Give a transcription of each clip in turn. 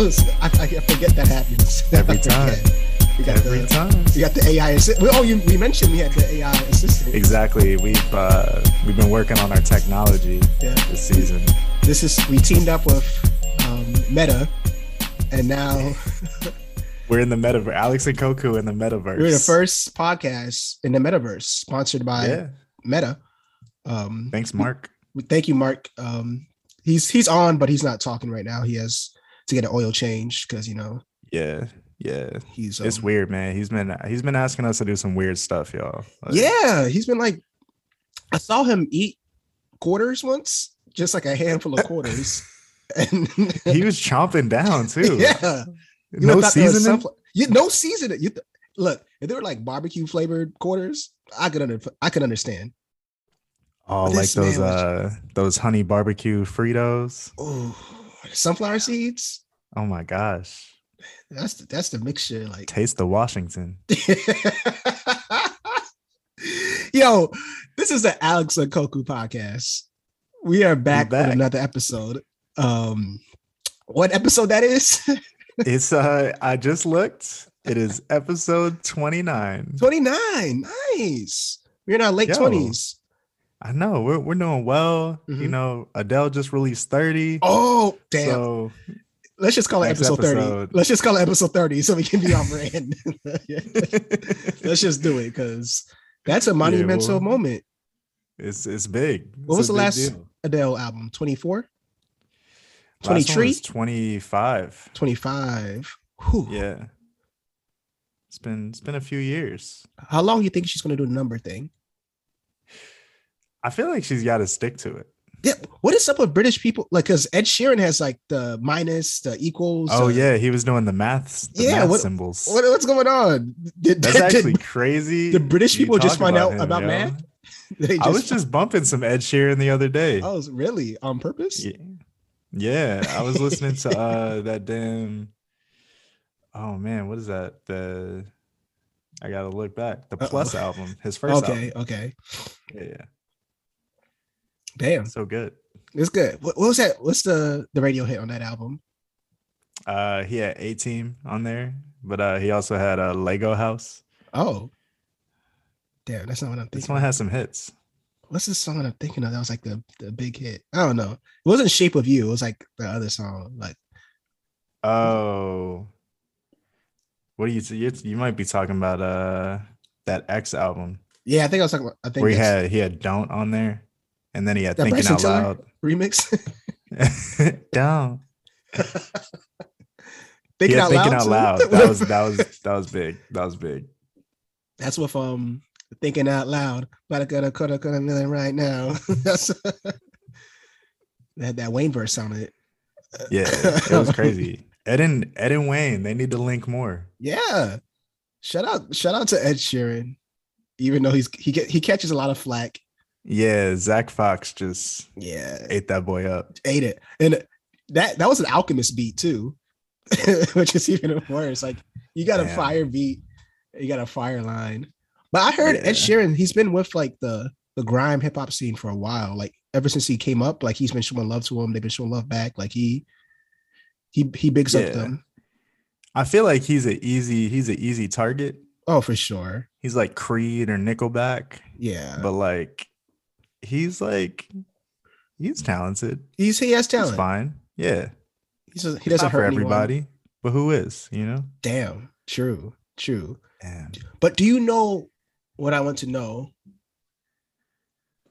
I, I forget that happens Every time. We got Every the time. we got the AI assist. Oh, you we mentioned we had the AI assistant. Exactly. We've uh, we've been working on our technology Yeah. this season. This is we teamed up with um, Meta, and now We're in the metaverse. Alex and Koku in the metaverse. we're the first podcast in the metaverse, sponsored by Yeah. Meta. Um, Thanks, Mark. thank you, Mark. Um, he's he's on, but he's not talking right now. He has to get an oil change because you know Yeah. Yeah. he's It's um, weird, man. He's been he's been asking us to do some weird stuff, y'all. Like, Yeah, he's been like, I saw him eat quarters once, just like a handful of quarters, and He was chomping down too. yeah, You No seasoning. some- you no seasoning. You th- look if they were like barbecue flavored quarters, I could under, I could understand. Oh, But like those man uh those honey barbecue Fritos. Oh, sunflower seeds. Oh my gosh. That's the, that's the mixture. Like, Taste the Washington. yo, this is the Alex and Koku podcast. We are back, back. with another episode. Um, what episode that is? It's uh I just looked. It is episode 29. 29. Nice. We're in our late 20s. I know we're we're doing well. You Mhm. know, Adele just released 30. Oh, damn. So Let's just call it Next episode 30. episode. Let's just call it episode 30 so we can be on brand. Let's just do it because that's a monumental well, moment. it's it's big. What was the last deal. Adele album? 24? 23? 25. 25. Whew. Yeah. It's been it's been a few years. How long do you think she's going to do the number thing? I feel like she's got to stick to it. Yeah. What is up with British people? Like, because Ed Sheeran has like the minus, the equals. Oh uh, yeah, he was doing the maths, the Yeah, math what- symbols. What, what's going on? Did, That's did- actually did crazy. the British people just find out him, about yo. math? they I was just bumping some Ed Sheeran the other day. Oh, really? On purpose? Yeah. Yeah, I was listening to uh that damn Oh man, what is that? The I gotta look back. The Uh-oh. Plus album, his first Okay. album. Okay. Yeah, yeah, Damn. so good. It's good. What, what was that? What's the the radio hit on that album? Uh, he had A Team on there, but uh, he also had a Lego House. Oh, damn, that's not what I'm thinking. This one has some hits. What's the song I'm thinking of? That was like the the big hit. I don't know. It wasn't "Shape of You." It was like the other song. Like Oh, what do you you, you might be talking about? Uh, that X album yeah, I think I was talking. About, I think where he had he had Don't on there, and then he had that Thinking Bryson Out Tiller Loud. remix. Don't. thinking yeah, out thinking loud. out loud. That was that was that was big. That was big. That's with um thinking out loud. But I gotta cut a million right now. That's that that Wayne verse sounded. Yeah, it was crazy. Ed and Ed and Wayne, they need to link more. Yeah. Shout out, shout out to Ed Sheeran. Even though he's he get he catches a lot of flack. Yeah, Zach Fox just Yeah, ate that boy up. ate it. And that that was an alchemist beat too, which is even worse. Like you got a fire beat, you got a fire line. But I heard Yeah. Ed Sheeran, he's been with like the the grime hip hop scene for a while. Like ever since he came up, like he's been showing love to him. They've been showing love back. Like he he he bigs up them. I feel like he's an easy he's an easy target. Oh, for sure. He's like Creed or Nickelback, Yeah. but like he's like he's talented. he's he has He's talent. fine. Yeah. He's a, he doesn't not hurt for anyone. everybody, but who is, you know? Damn. True. True. Damn. But do you know what I want to know?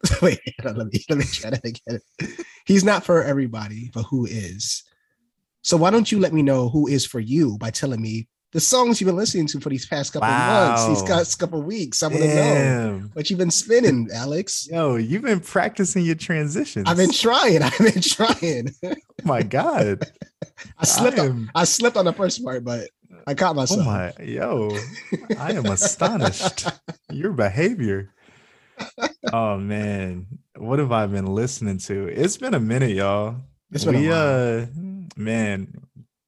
Wait, on, let me let me try that again. He's not for everybody, but who is? So why don't you let me know who is for you by telling me the songs you've been listening to for these past couple of months, these past couple of weeks? I want to know what you've been spinning, Alex. Yo, you've been practicing your transitions. I've been trying. I've been trying. oh my god. I slipped. I on, am- I slipped on the first part, but I caught Oh myself. my yo. I am astonished. Your behavior. Oh man. What have I been listening to? It's been a minute, y'all. It's been a we while. uh man,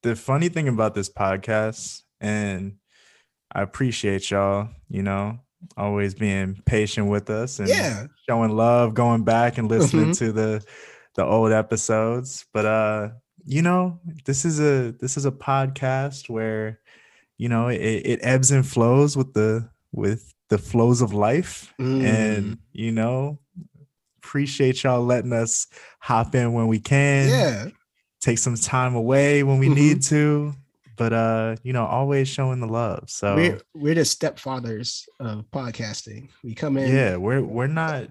the funny thing about this podcast, and I appreciate y'all, you know, always being patient with us and yeah. showing love, going back and listening Mhm. to the the old episodes. But uh you know, this is a this is a podcast where, you know, it, it ebbs and flows with the with the flows of life. Mm. And, you know, appreciate y'all letting us hop in when we can. yeah. Take some time away when we Mhm. need to. But uh, you know, always showing the love. So We're we're the stepfathers of podcasting. We come in. yeah, we're we're not,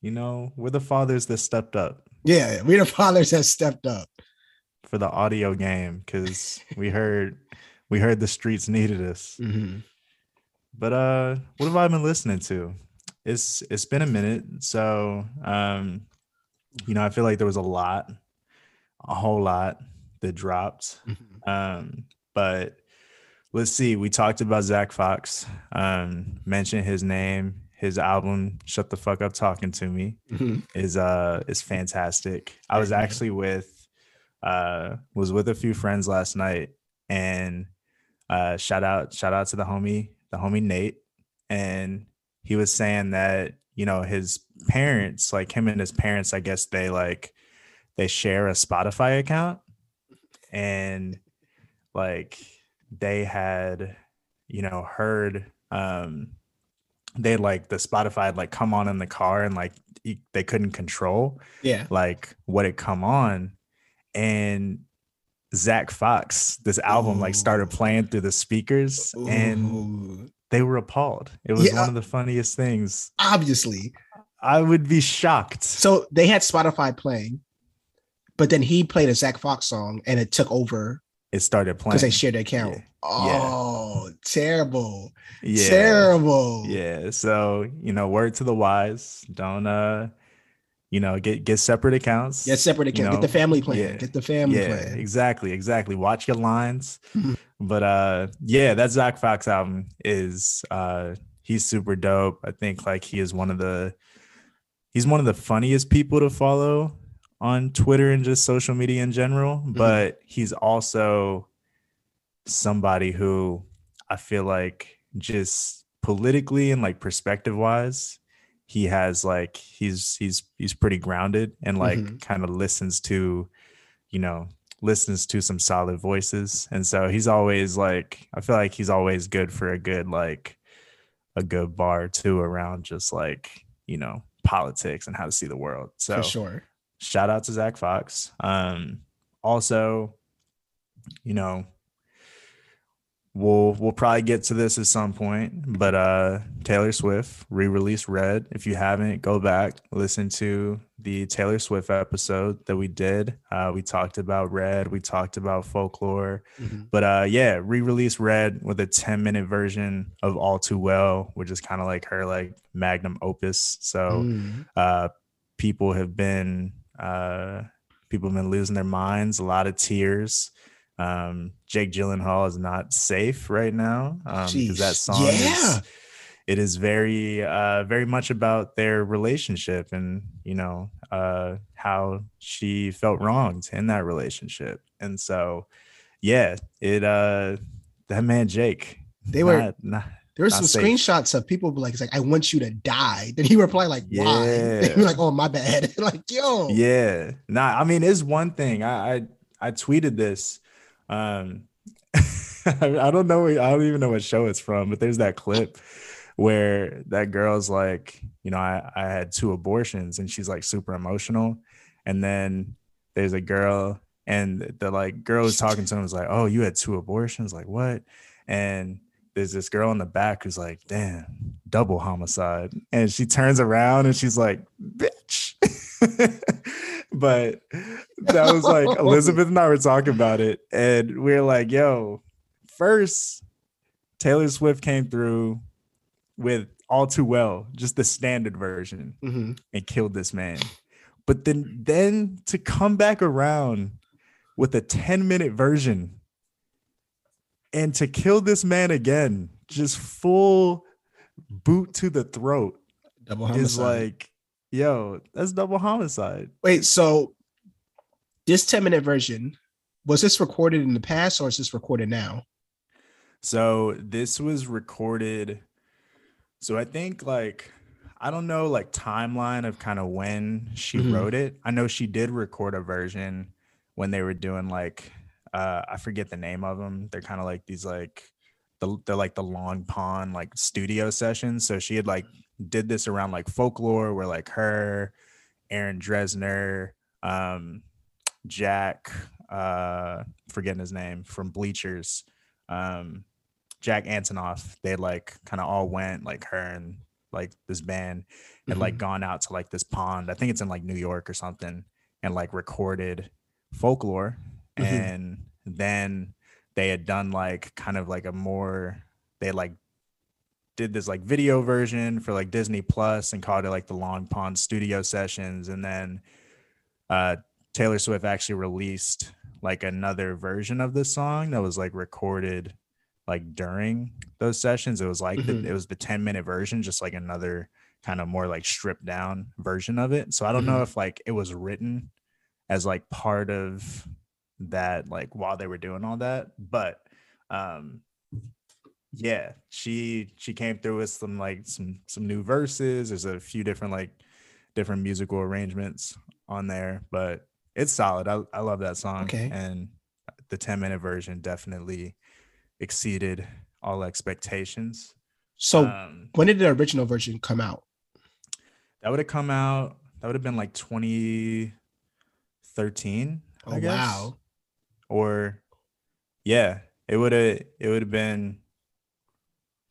you know, we're the fathers that stepped up. Yeah, we're the fathers that stepped up. for the audio game because we heard we heard the streets needed us. Mhm. But uh what have I been listening to? It's it's been a minute. So um you know, I feel like there was a lot, a whole lot that dropped. Mhm. Um, but let's see, we talked about Zach Fox, um, mentioned his name, his album, Shut the Fuck Up Talking to Me Mhm. is uh is fantastic. I was actually with uh was with a few friends last night and uh shout out shout out to the homie the homie Nate and he was saying that you know his parents like him and his parents I guess they like they share a Spotify account and like they had you know heard um they like the Spotify had like come on in the car and like they couldn't control Yeah. like what had come on and Zach Fox this album like started playing through the speakers and they were appalled it was Yeah. one of the funniest things obviously. I would be shocked So they had Spotify playing, but then he played a Zach Fox song and it took over it started playing because they shared the account. Yeah. Oh, terrible. yeah Terrible. yeah so you know word to the wise don't uh you know get get separate accounts Get separate You account. Get the family plan. yeah. Get the family yeah plan. exactly exactly watch your lines Mhm. but uh yeah that zach fox album is uh he's super dope i think like he is one of the he's one of the funniest people to follow on twitter and just social media in general but he's also somebody who i feel like just politically and like perspective wise he has like he's he's he's pretty grounded and like Mhm. kind of listens to you know listens to some solid voices and so he's always like i feel like he's always good for a good like a good bar too around just like you know politics and how to see the world so For sure. Shout out to Zach Fox. Um, also, you know, we'll we'll probably get to this at some point, but uh Taylor Swift re-released Red. If you haven't, go back, listen to the Taylor Swift episode that we did. Uh we talked about Red, we talked about folklore, Mhm. but uh yeah, re-released Red with a 10 minute version of All Too Well, which is kind of like her like magnum opus. So Mm. uh people have been uh people have been losing their minds a lot of tears um jake gyllenhaal is not safe right now um because that song Yeah. is it is very uh very much about their relationship and you know uh how she felt wronged in that relationship and so yeah it uh that man jake They were not- not- there were some safe. screenshots of people like it's like I want you to die. Then he replied like why? Yeah. They were like oh my bad. like yo Yeah. Nah, I mean, it's one thing. I I, I tweeted this. Um I don't know. I don't even know what show it's from, but there's that clip where that girl's like, you know, I, I had two abortions and she's like super emotional. And then there's a girl and the like girl is talking to him is like, Oh, you had two abortions? Like what? And there's this girl in the back who's like, damn, double homicide. And she turns around and she's like, bitch. but that was like Elizabeth and I were talking about it. And we are like, yo, first, Taylor Swift came through with all too well, just the standard version, Mhm. and killed this man. But then then to come back around with a 10 minute version and to kill this man again, just full boot to the throat double is like, yo, that's double homicide. Wait, so this 10 minute version was this recorded in the past or is this recorded now? So this was recorded. So I think like I don't know like timeline of kind of when she Mhm. wrote it. I know she did record a version when they were doing like uh I forget the name of them. They're kind of like these like the they're like the long pond like studio sessions. So she had like did this around like folklore where like her, Aaron Dessner, um, Jack, uh, forgetting his name from Bleachers, um, Jack Antonoff. They like kind of all went like her and like this band had Mm-hmm. like gone out to like this pond. I think it's in like New York or something, and like recorded folklore, Mhm. and then they had done like kind of like a more they like did this like video version for like Disney Plus and called it like the Long Pond Studio Sessions, and then uh Taylor Swift actually released like another version of this song that was like recorded like during those sessions. It was like Mhm. the, it was the 10 minute version, just like another kind of more like stripped down version of it. So I don't know if like it was written as like part of that, like while they were doing all that, but um yeah, she she came through with some like some some new verses. There's a few different like different musical arrangements on there, but it's solid. I, I love that song. Okay. And the 10 minute version definitely exceeded all expectations. So um, when did the original version come out? that would have come out, that would have been like 2013. Oh I guess. wow. Or yeah, it would have it would have been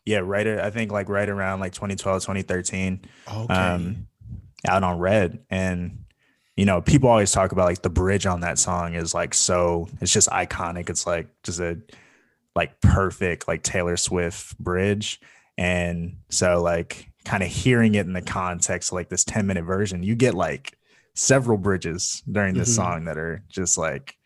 yeah, right I think like right around like 2012, 2013. Okay. um out on red and you know people always talk about like the bridge on that song is like so it's just iconic it's like just a like perfect like taylor swift bridge and so like kind of hearing it in the context like this 10 minute version you get like several bridges during this Mhm. song that are just like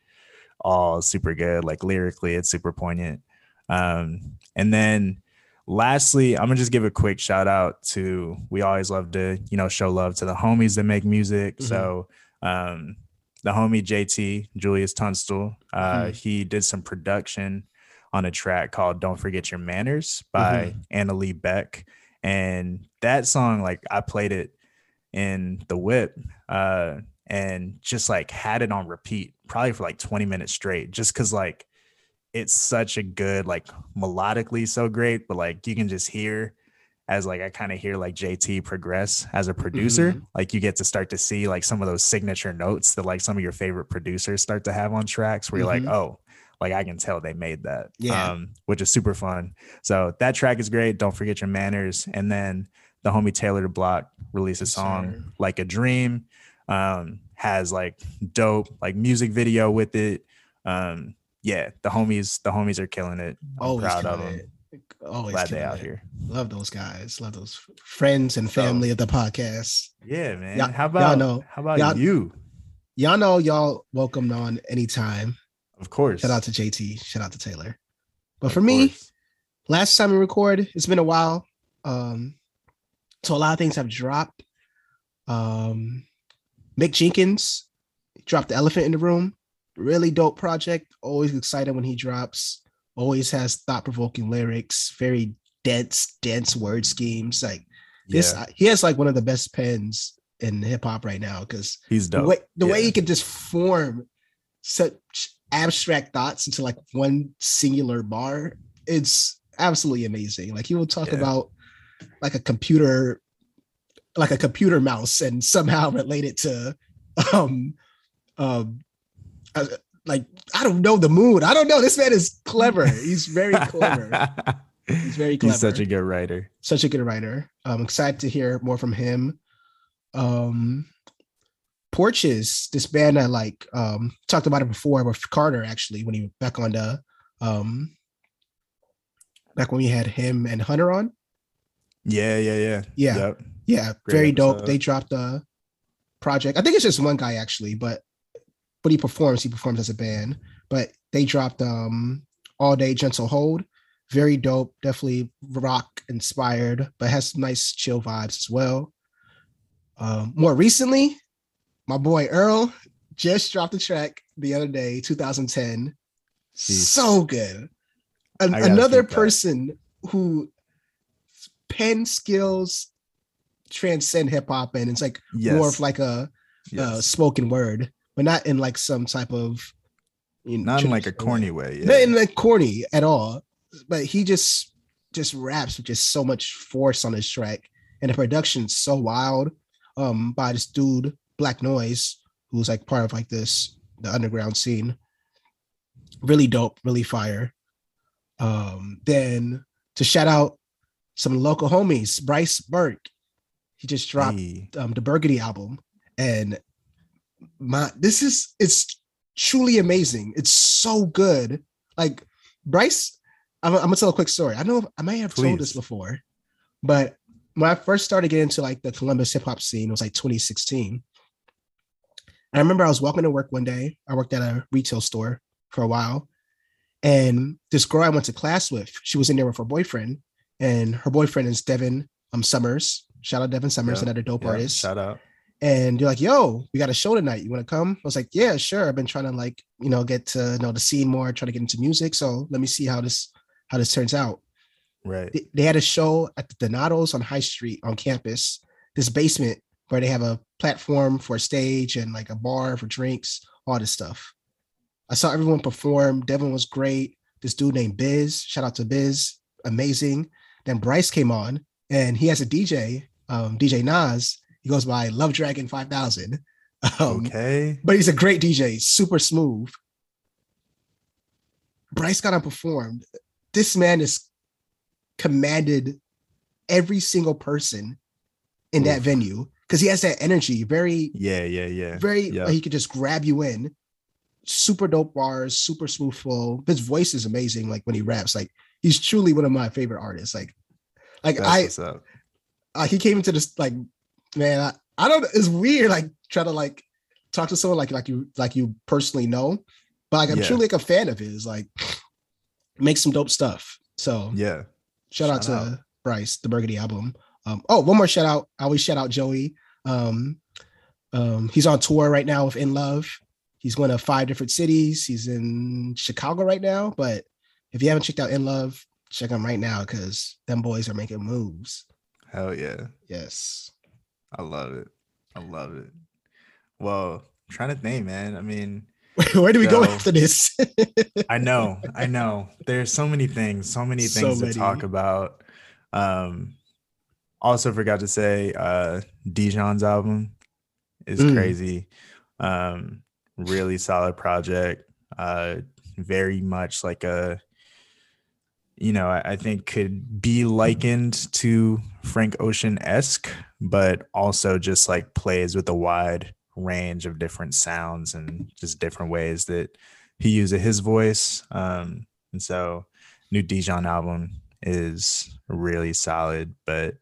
all super good like lyrically it's super poignant. Um and then lastly i'm gonna just give a quick shout out to we always love to you know show love to the homies that make music. Mhm. so um the homie jt julius tunstall uh Mhm. he did some production on a track called don't forget your manners by anna lee beck. And that song like i played it in the whip uh and just like had it on repeat probably for like 20 minutes straight just because like it's such a good like melodically so great but like you can just hear as like i kind of hear like jt progress as a producer Mhm. like you get to start to see like some of those signature notes that like some of your favorite producers start to have on tracks where you're Mhm. like oh like i can tell they made that Yeah. um which is super fun so that track is great don't forget your manners and then the homie taylor block released a song sir. like a dream um has like dope like music video with it um yeah the homies the homies are killing it i'm Always proud of them it. Always glad they out it. here Love those guys. Love those friends and So- family of the podcast. yeah man Y'all- how y'all about know- how about y'all- you Y'all know y'all welcome on anytime. of course Shout out to JT. Shout out to Taylor. But Of for me, course. last time we record, it's been a while. Um, so a lot of things have dropped. Um, Mick Jenkins dropped the elephant in the room. Really dope project. Always excited when he drops. Always has thought-provoking lyrics, very dense, dense word schemes. Like this, yeah he has like one of the best pens in hip hop right now because he's the dope way the way he can just form such abstract thoughts into like one singular bar it's absolutely amazing like he will talk Yeah. about like a computer like a computer mouse and somehow relate it to um um uh, like i don't know the mood i don't know this man is clever he's very clever he's very clever he's such a good writer such a good writer. I'm excited to hear more from him. Um, Porches, this band I like, um, talked about it before with Carter actually when he was back on the, um, back when we had him and Hunter on. yeah yeah yeah Yeah. Yep. Yeah, Great very dope. They dropped a project. I think it's just one guy actually, but but he performs. He performs as a band. But they dropped um All Day Gentle Hold. Very dope. Definitely rock inspired, but has some nice chill vibes as well. Um, more recently, my boy Earl just dropped a track the other day, 2010. Jeez. So good. An- another peep that. person who pen skills transcend hip hop and it's like yes more of like a, a spoken word. but not in like some type of you know, not in like a corny way. Yeah. Not in like corny at all. But he just just raps with just so much force on his track, and the production's so wild. Um, by this dude Black Noise, who's like part of like this the underground scene. Really dope, really fire. Um, then to shout out some local homies, Bryce Burke. He just dropped hey. um, the Burgundy album, and my this is it's truly amazing. It's so good. Like Bryce, I'm, I'm gonna tell a quick story. I know I may have Please. told this before, but when I first started getting into like the Columbus hip hop scene, it was like 2016. I remember I was walking to work one day. I worked at a retail store for a while. And this girl I went to class with, she was in there with her boyfriend. And her boyfriend is Devin um, Summers. Shout out Devin Summers, yeah. another dope yeah, artist. Shout out. And you're like, yo, we got a show tonight. You want to come? I was like, yeah, sure. I've been trying to like, you know, get to know the scene more, try to get into music. So let me see how this how this turns out. Right. They, they had a show at the Donatos on High Street on campus. This basement where they have a platform for a stage and like a bar for drinks, all this stuff. I saw everyone perform. Devin was great. This dude named Biz, shout out to Biz, amazing. Then Bryce came on and he has a DJ, um, DJ Nas. He goes by Love Dragon 5000. Um, okay. But he's a great DJ, super smooth. Bryce got performed. This man is commanded every single person in Oof. that venue because he has that energy. Very yeah, yeah, yeah. Very yeah. Like he could just grab you in. Super dope bars, super smooth flow. His voice is amazing. Like when he raps, like he's truly one of my favorite artists. Like, like That's I, uh, he came into this like, man, I, I don't. It's weird. Like try to like talk to someone like like you like you personally know, but like I'm yeah. truly like a fan of his. Like, make some dope stuff. So yeah, shout, shout out to out. Bryce, the Burgundy album. Um, oh, one more shout out. I always shout out Joey. Um, um, he's on tour right now with In Love. He's going to five different cities. He's in Chicago right now. But if you haven't checked out In Love, check them right now because them boys are making moves. Hell yeah. Yes. I love it. I love it. Well, I'm trying to think, man. I mean, where do we so, go after this? I know, I know. There's so many things, so many things so many. to talk about. Um, also forgot to say uh Dijon's album is mm. crazy. Um really solid project. Uh very much like a you know, I, I think could be likened to Frank Ocean esque, but also just like plays with a wide range of different sounds and just different ways that he uses his voice. Um, and so, new Dijon album is really solid, but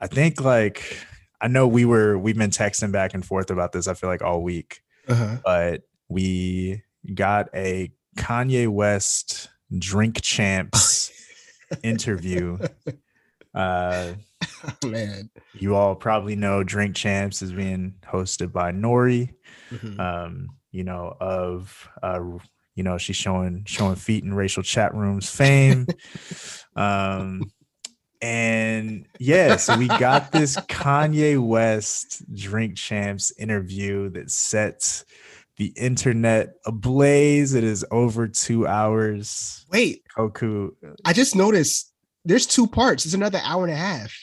I think like I know we were we've been texting back and forth about this. I feel like all week, uh-huh. but we got a Kanye West Drink Champs interview. Uh, man, you all probably know Drink Champs is being hosted by Nori. Mm-hmm. Um, you know of uh, you know she's showing showing feet in racial chat rooms fame. um, and yeah, so we got this Kanye West Drink Champs interview that sets the internet ablaze. It is over two hours. Wait, Koku. I just noticed there's two parts. It's another hour and a half.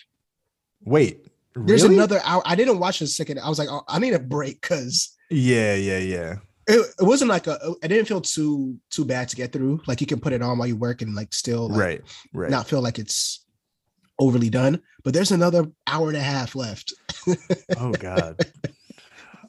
Wait, there's another hour. I didn't watch the second. I was like, oh, I need a break because. Yeah, yeah, yeah. It, it wasn't like a. It didn't feel too too bad to get through. Like you can put it on while you work and like still like, right, right. Not feel like it's overly done, but there's another hour and a half left. oh God.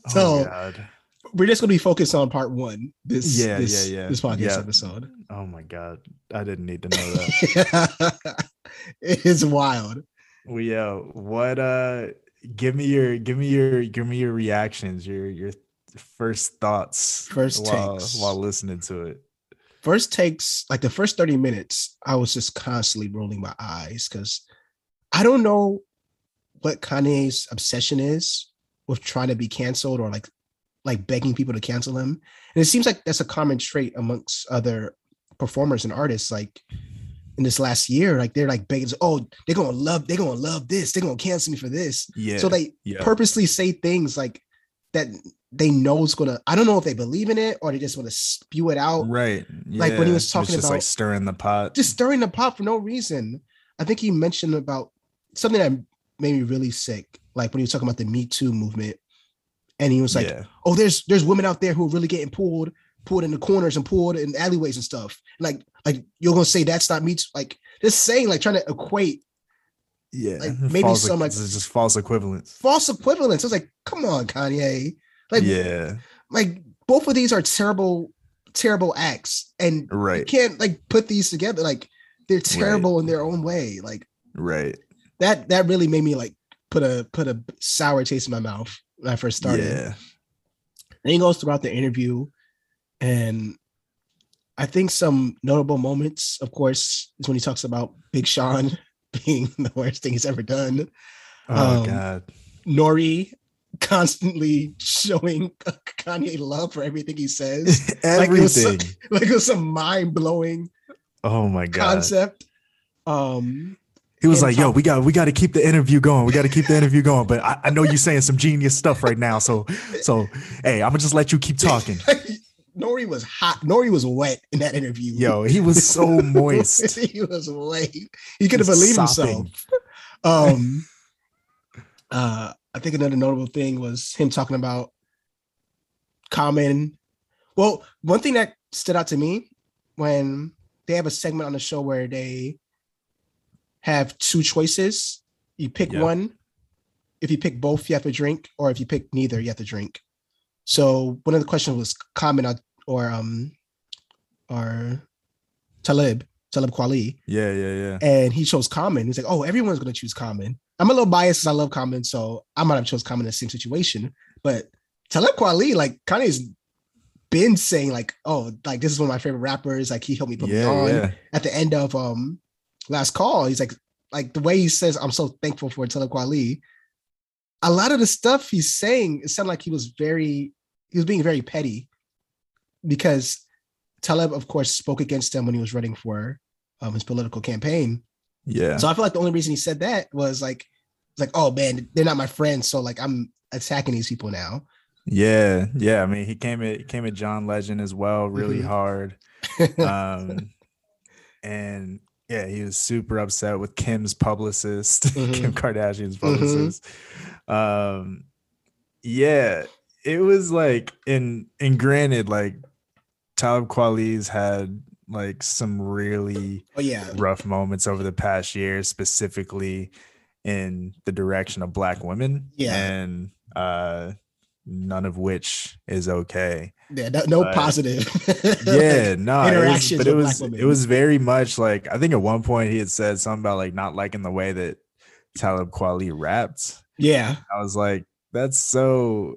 Oh, so God. We're just gonna be focused on part one. This yeah, this, yeah, yeah. This podcast yeah. episode. Oh my God. I didn't need to know that. it is wild. Well, yeah. What uh give me your give me your give me your reactions, your your first thoughts first while, takes. while listening to it first takes like the first 30 minutes i was just constantly rolling my eyes because I don't know what Kanye's obsession is with trying to be canceled or like like begging people to cancel him. And it seems like that's a common trait amongst other performers and artists. Like in this last year, like they're like begging, oh, they're gonna love, they're gonna love this, they're gonna cancel me for this. Yeah. So they yeah. purposely say things like that they know it's gonna. I don't know if they believe in it or they just want to spew it out. Right. Like when he was talking just like stirring the pot. just stirring the pot for no reason. I think he mentioned about something that made me really sick, like when he was talking about the Me Too movement, and he was like, yeah. "Oh, there's there's women out there who are really getting pulled, pulled in the corners and pulled in alleyways and stuff. Like, like you're gonna say that's not Me Too? Like, just saying, like trying to equate Yeah. like, maybe false, some, like- this just false equivalence. false equivalence. I was like, come on, Kanye. Like, yeah. like both of these are terrible, terrible acts, and you Right. can't like put these together. Like, they're terrible in their own way. Like. Right. that that really made me like put a put a sour taste in my mouth when I first started. Yeah. Then he goes throughout the interview, and I think some notable moments, of course, is when he talks about Big Sean being the worst thing he's ever done. Oh Um, God. Nori constantly showing Kanye love for everything he says, like it was so- Everything. like it was some mind blowing oh my God. concept. Um, He was like, "Yo, we got we got to keep the interview going. We got to keep the interview going." But I, I know you're saying some genius stuff right now, so so hey, I'm gonna just let you keep talking. Nori was hot. Nori was wet in that interview. Yo, he was so moist. he was wet. He couldn't Just believe sopping. himself. Um, uh, I think another notable thing was him talking about Common. Well, one thing that stood out to me when they have a segment on the show where they have two choices. You pick Yeah. one. If you pick both, you have to drink, or if you pick neither, you have to drink. So one of the questions was Common or- or um or Talib, Talib Kweli Yeah, yeah, yeah. and he chose Common. He's like, oh, everyone's gonna choose Common. I'm a little biased because I love Common, so I might have chose Common in the same situation. But Talib Kweli, like, Kanye's been saying like, oh, like this is one of my favorite rappers. Like he helped me put me on. yeah. At the end of um last call, he's like, like the way he says, I'm so thankful for Kweli. A lot of the stuff he's saying, it sounded like he was very, he was being very petty because Talib, of course, spoke against him when he was running for um, his political campaign. Yeah. So I feel like the only reason he said that was like, like, oh man, they're not my friends, so like I'm attacking these people now. Yeah, yeah. I mean, he came at he came at John Legend as well, really Mhm. hard. Um, and yeah, he was super upset with Kim's publicist, Kim Mhm. Kardashian's Mhm. publicist. Um, yeah, it was like, and and granted, like Talib Kweli's had like some really oh yeah, rough moments over the past year, specifically in the direction of black women. Yeah. And uh none of which is okay. Yeah, no, no But- positive. Yeah, no, it was, but it was it was very much like I think at one point he had said something about like not liking the way that Talib Kweli rapped. yeah, I was like, that's so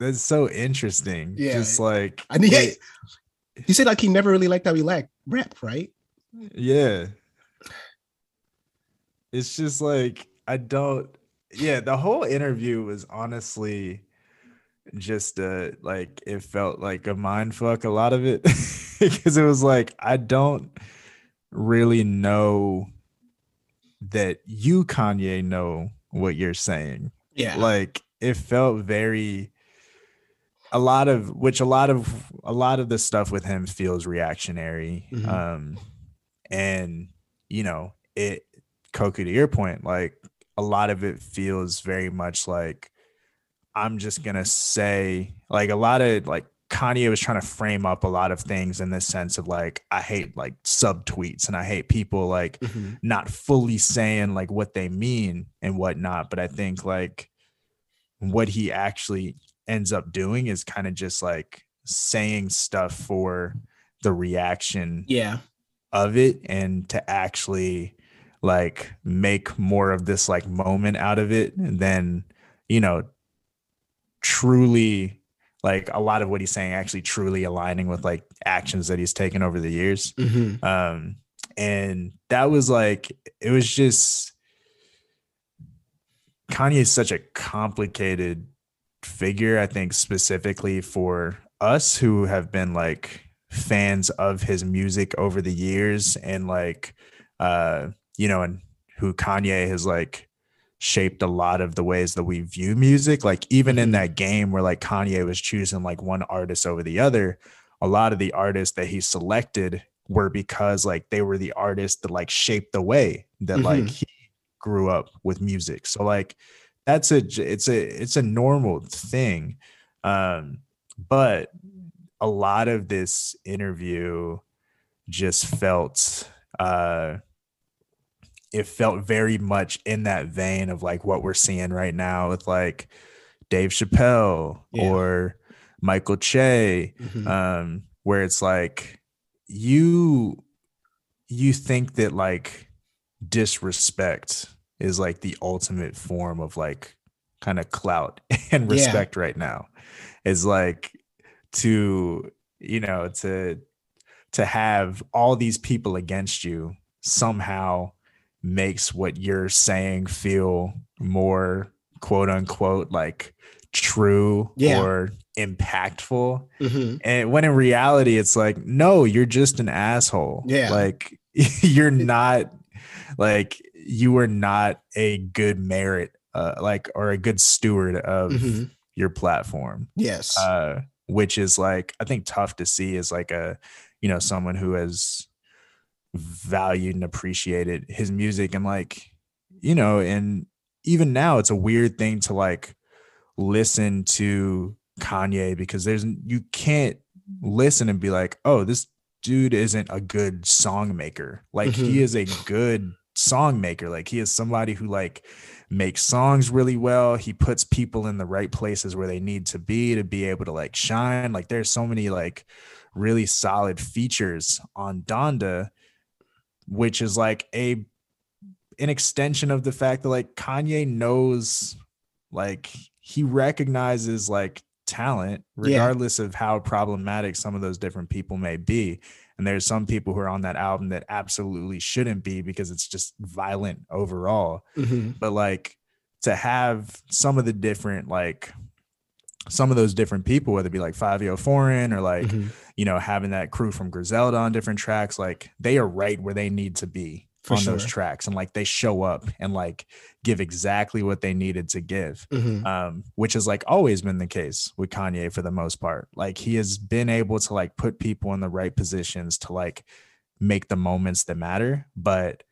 that's so interesting. Yeah. Just like I mean, it- he said like he never really liked how he like rap, right? Yeah. It's just like I don't yeah, the whole interview was honestly just uh like it felt like a mind fuck a lot of it. Because it was like I don't really know that you Kanye know what you're saying. Yeah, like it felt very a lot of which a lot of a lot of the stuff with him feels reactionary. Mhm. um and you know it Koku to your point like a lot of it feels very much like i'm just gonna say like a lot of like Kanye was trying to frame up a lot of things in this sense of like I hate like subtweets and I hate people like Mhm. not fully saying like what they mean and whatnot. But I think like what he actually ends up doing is kind of just like saying stuff for the reaction yeah, of it and to actually like make more of this like moment out of it than you know truly like a lot of what he's saying actually truly aligning with like actions that he's taken over the years Mhm. um and that was like it was just kanye is such a complicated figure i think specifically for us who have been like fans of his music over the years and like uh you know and who kanye has like shaped a lot of the ways that we view music. Like even in that game where like Kanye was choosing like one artist over the other, a lot of the artists that he selected were because like they were the artists that like shaped the way that Mhm. like he grew up with music. So like that's a it's a it's a normal thing. Um but a lot of this interview just felt uh it felt very much in that vein of like what we're seeing right now with like Dave Chappelle Yeah. or Michael Che Mhm. um where it's like you you think that like disrespect is like the ultimate form of like kind of clout and Yeah. respect right now is like to you know to to have all these people against you somehow makes what you're saying feel more quote unquote like true Yeah. or impactful Mhm. and when in reality it's like no you're just an asshole Yeah. like you're not like you are not a good merit uh, like or a good steward of Mhm. your platform Yes. uh which is like i think tough to see as like a you know someone who has valued and appreciated his music and like you know and even now it's a weird thing to like listen to kanye because there's you can't listen and be like oh this dude isn't a good song maker. Like Mhm. he is a good song maker. Like he is somebody who like makes songs really well. He puts people in the right places where they need to be to be able to like shine. Like there's so many like really solid features on donda which is like a an extension of the fact that like kanye knows like he recognizes like talent Yeah. regardless of how problematic some of those different people may be and there's some people who are on that album that absolutely shouldn't be because it's just violent overall Mhm. but like to have some of the different like some of those different people whether it be like Fivio Foreign or like Mhm. you know having that crew from Griselda on different tracks like they are right where they need to be For on those tracks and like they show up and like give exactly what they needed to give Mhm. um, which has like always been the case with Kanye for the most part. Like he has been able to like put people in the right positions to like make the moments that matter, but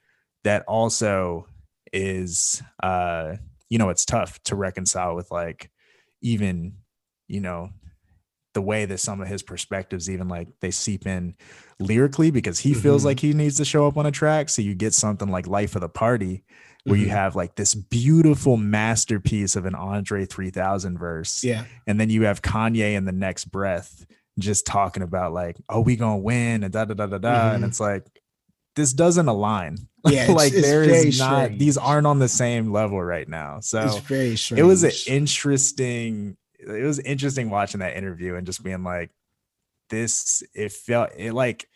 that also is uh you know it's tough to reconcile with like even you know the way that some of his perspectives even like they seep in lyrically because he feels Mhm. like he needs to show up on a track so you get something like life of the party where you Mhm. have like this beautiful masterpiece of an Andre 3000 verse. Yeah. And then you have Kanye in the next breath just talking about like, oh, we gonna win and da da da da da. And Mhm. it's like, this doesn't align. Yeah. Like it's there very is not strange. these aren't on the same level right now. So It's it was an interesting, it was interesting watching that interview and just being like, this, it felt it like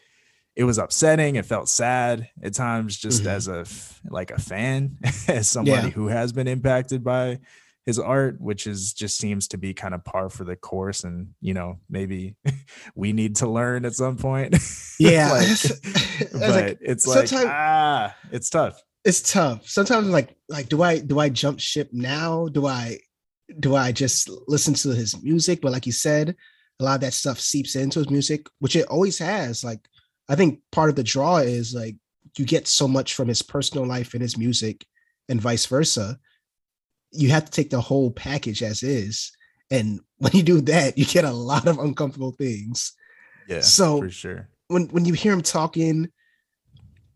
it was upsetting. It felt sad at times, just Mhm. as a like a fan, as somebody Yeah. who has been impacted by his art, which is just seems to be kind of par for the course. And you know, maybe we need to learn at some point. Yeah. Like, but like, it's like ah, it's tough. it's tough. Sometimes like like do I do I jump ship now? Do I do I just listen to his music? But like you said, a lot of that stuff seeps into his music, which it always has. Like I think part of the draw is like you get so much from his personal life and his music and vice versa. You have to take the whole package as is. And when you do that, you get a lot of uncomfortable things. Yeah, So- for sure. when when you hear him talking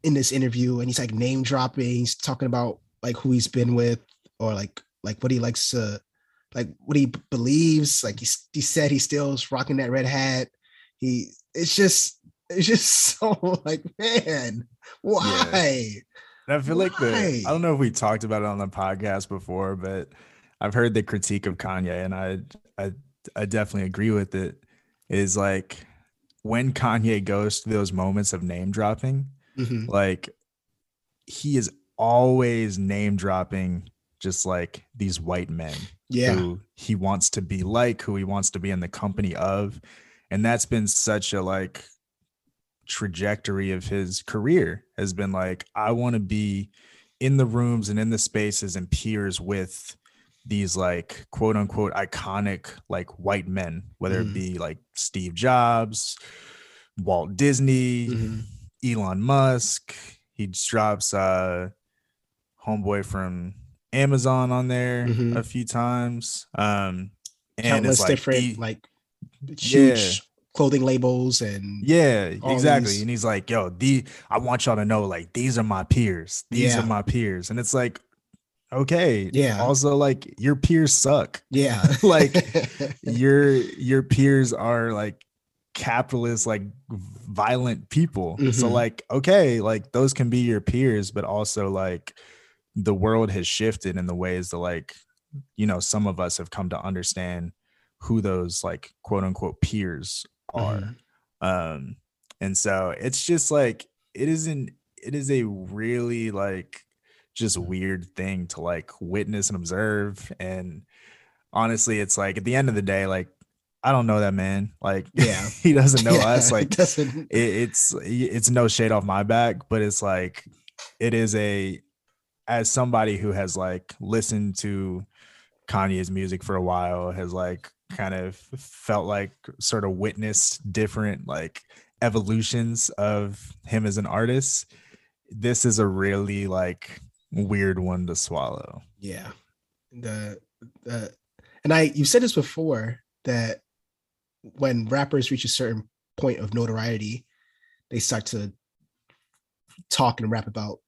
in this interview and he's like name dropping, he's talking about like who he's been with or like like what he likes to like what he b- believes. Like he he said he still's rocking that red hat. He it's just it's just so like man, why? And I feel like the I don't know if we talked about it on the podcast before, but I've heard the critique of Kanye, and I I I definitely agree with it. Is like when Kanye goes to those moments of name dropping, Mhm. like he is always name dropping just like these white men Yeah, who he wants to be like, who he wants to be in the company of. And that's been such a like trajectory of his career has been like, I want to be in the rooms and in the spaces and peers with these like quote unquote iconic like white men, whether Mhm. it be like Steve Jobs, Walt Disney, Mhm. Elon Musk. He drops uh homeboy from Amazon on there Mhm. a few times. Um and Countless it's like different he- like Yeah. huge clothing labels and yeah, exactly. these- And he's like, yo, the I want y'all to know, like, these are my peers. These Yeah. are my peers. And it's like, okay. Yeah. Also, like, your peers suck. yeah, Like, your your peers are like capitalist, like violent people. So, Mhm. like, okay, like those can be your peers, but also like the world has shifted in the ways that like, you know, some of us have come to understand who those like quote unquote peers are. Mhm. um and so it's just like it isn't it is a really like just weird thing to like witness and observe. And honestly it's like at the end of the day like i don't know that man. Like Yeah. he doesn't know Yeah, us. like it, it's it's no shade off my back but it's like it is a as somebody who has like listened to kanye's music for a while has like kind of felt like sort of witnessed different like evolutions of him as an artist this is a really like weird one to swallow. Yeah. The the and i you've said this before that when rappers reach a certain point of notoriety they start to talk and rap about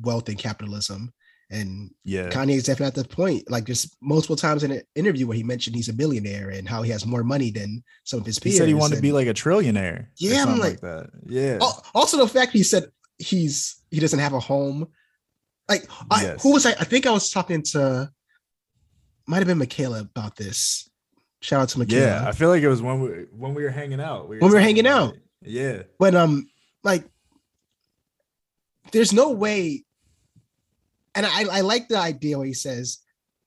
wealth and capitalism and yeah kanye is definitely at the point like just multiple times in an interview where he mentioned he's a billionaire and how he has more money than some of his peers. he said he wanted to be like a trillionaire Yeah, I'm like- like that yeah also the fact he said he's he doesn't have a home like I, Yes. who was I I think I was talking to might have been Michaela about this shout out to Michaela Yeah, I feel like it was when we when we were hanging out. When we were hanging out. it. Yeah, but um like there's no way and I, I like the idea where he says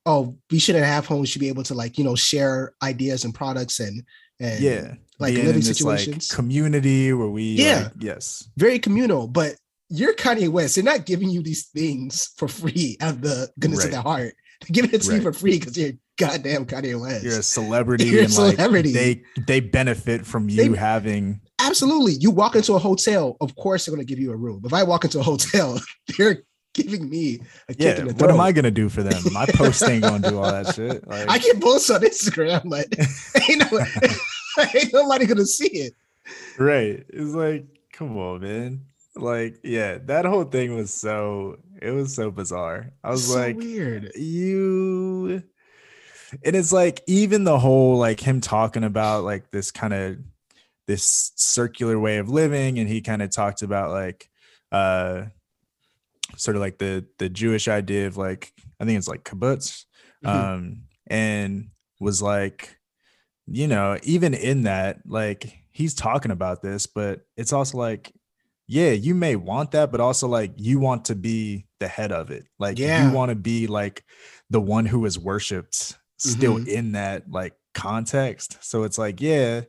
oh we shouldn't have homes we should be able to like you know share ideas and products and and yeah. like Being living in situations. like community where we Yeah. like, yes, very communal but you're Kanye West they're not giving you these things for free out of the goodness of their heart they're giving it to you for free because you're goddamn Kanye West you're a celebrity You're a and like celebrity. they they benefit from you They- having absolutely you walk into a hotel of course they're going to give you a room if I walk into a hotel they're giving me a kick yeah. in the What am. I gonna do for them? My post ain't gonna do all that shit. Like, I can post on Instagram, but ain't, no, ain't nobody gonna see it. right? It's like, come on, man. Like, yeah, that whole thing was so it was so bizarre. I was so like, weird. you and it's like even the whole like him talking about like this kind of this circular way of living and he kind of talked about like uh sort of like the the jewish idea of like i think it's like kibbutz Mhm. um and was like you know even in that like he's talking about this but it's also like yeah you may want that but also like you want to be the head of it like Yeah. you want to be like the one who is worshipped still Mhm. in that like context so it's like yeah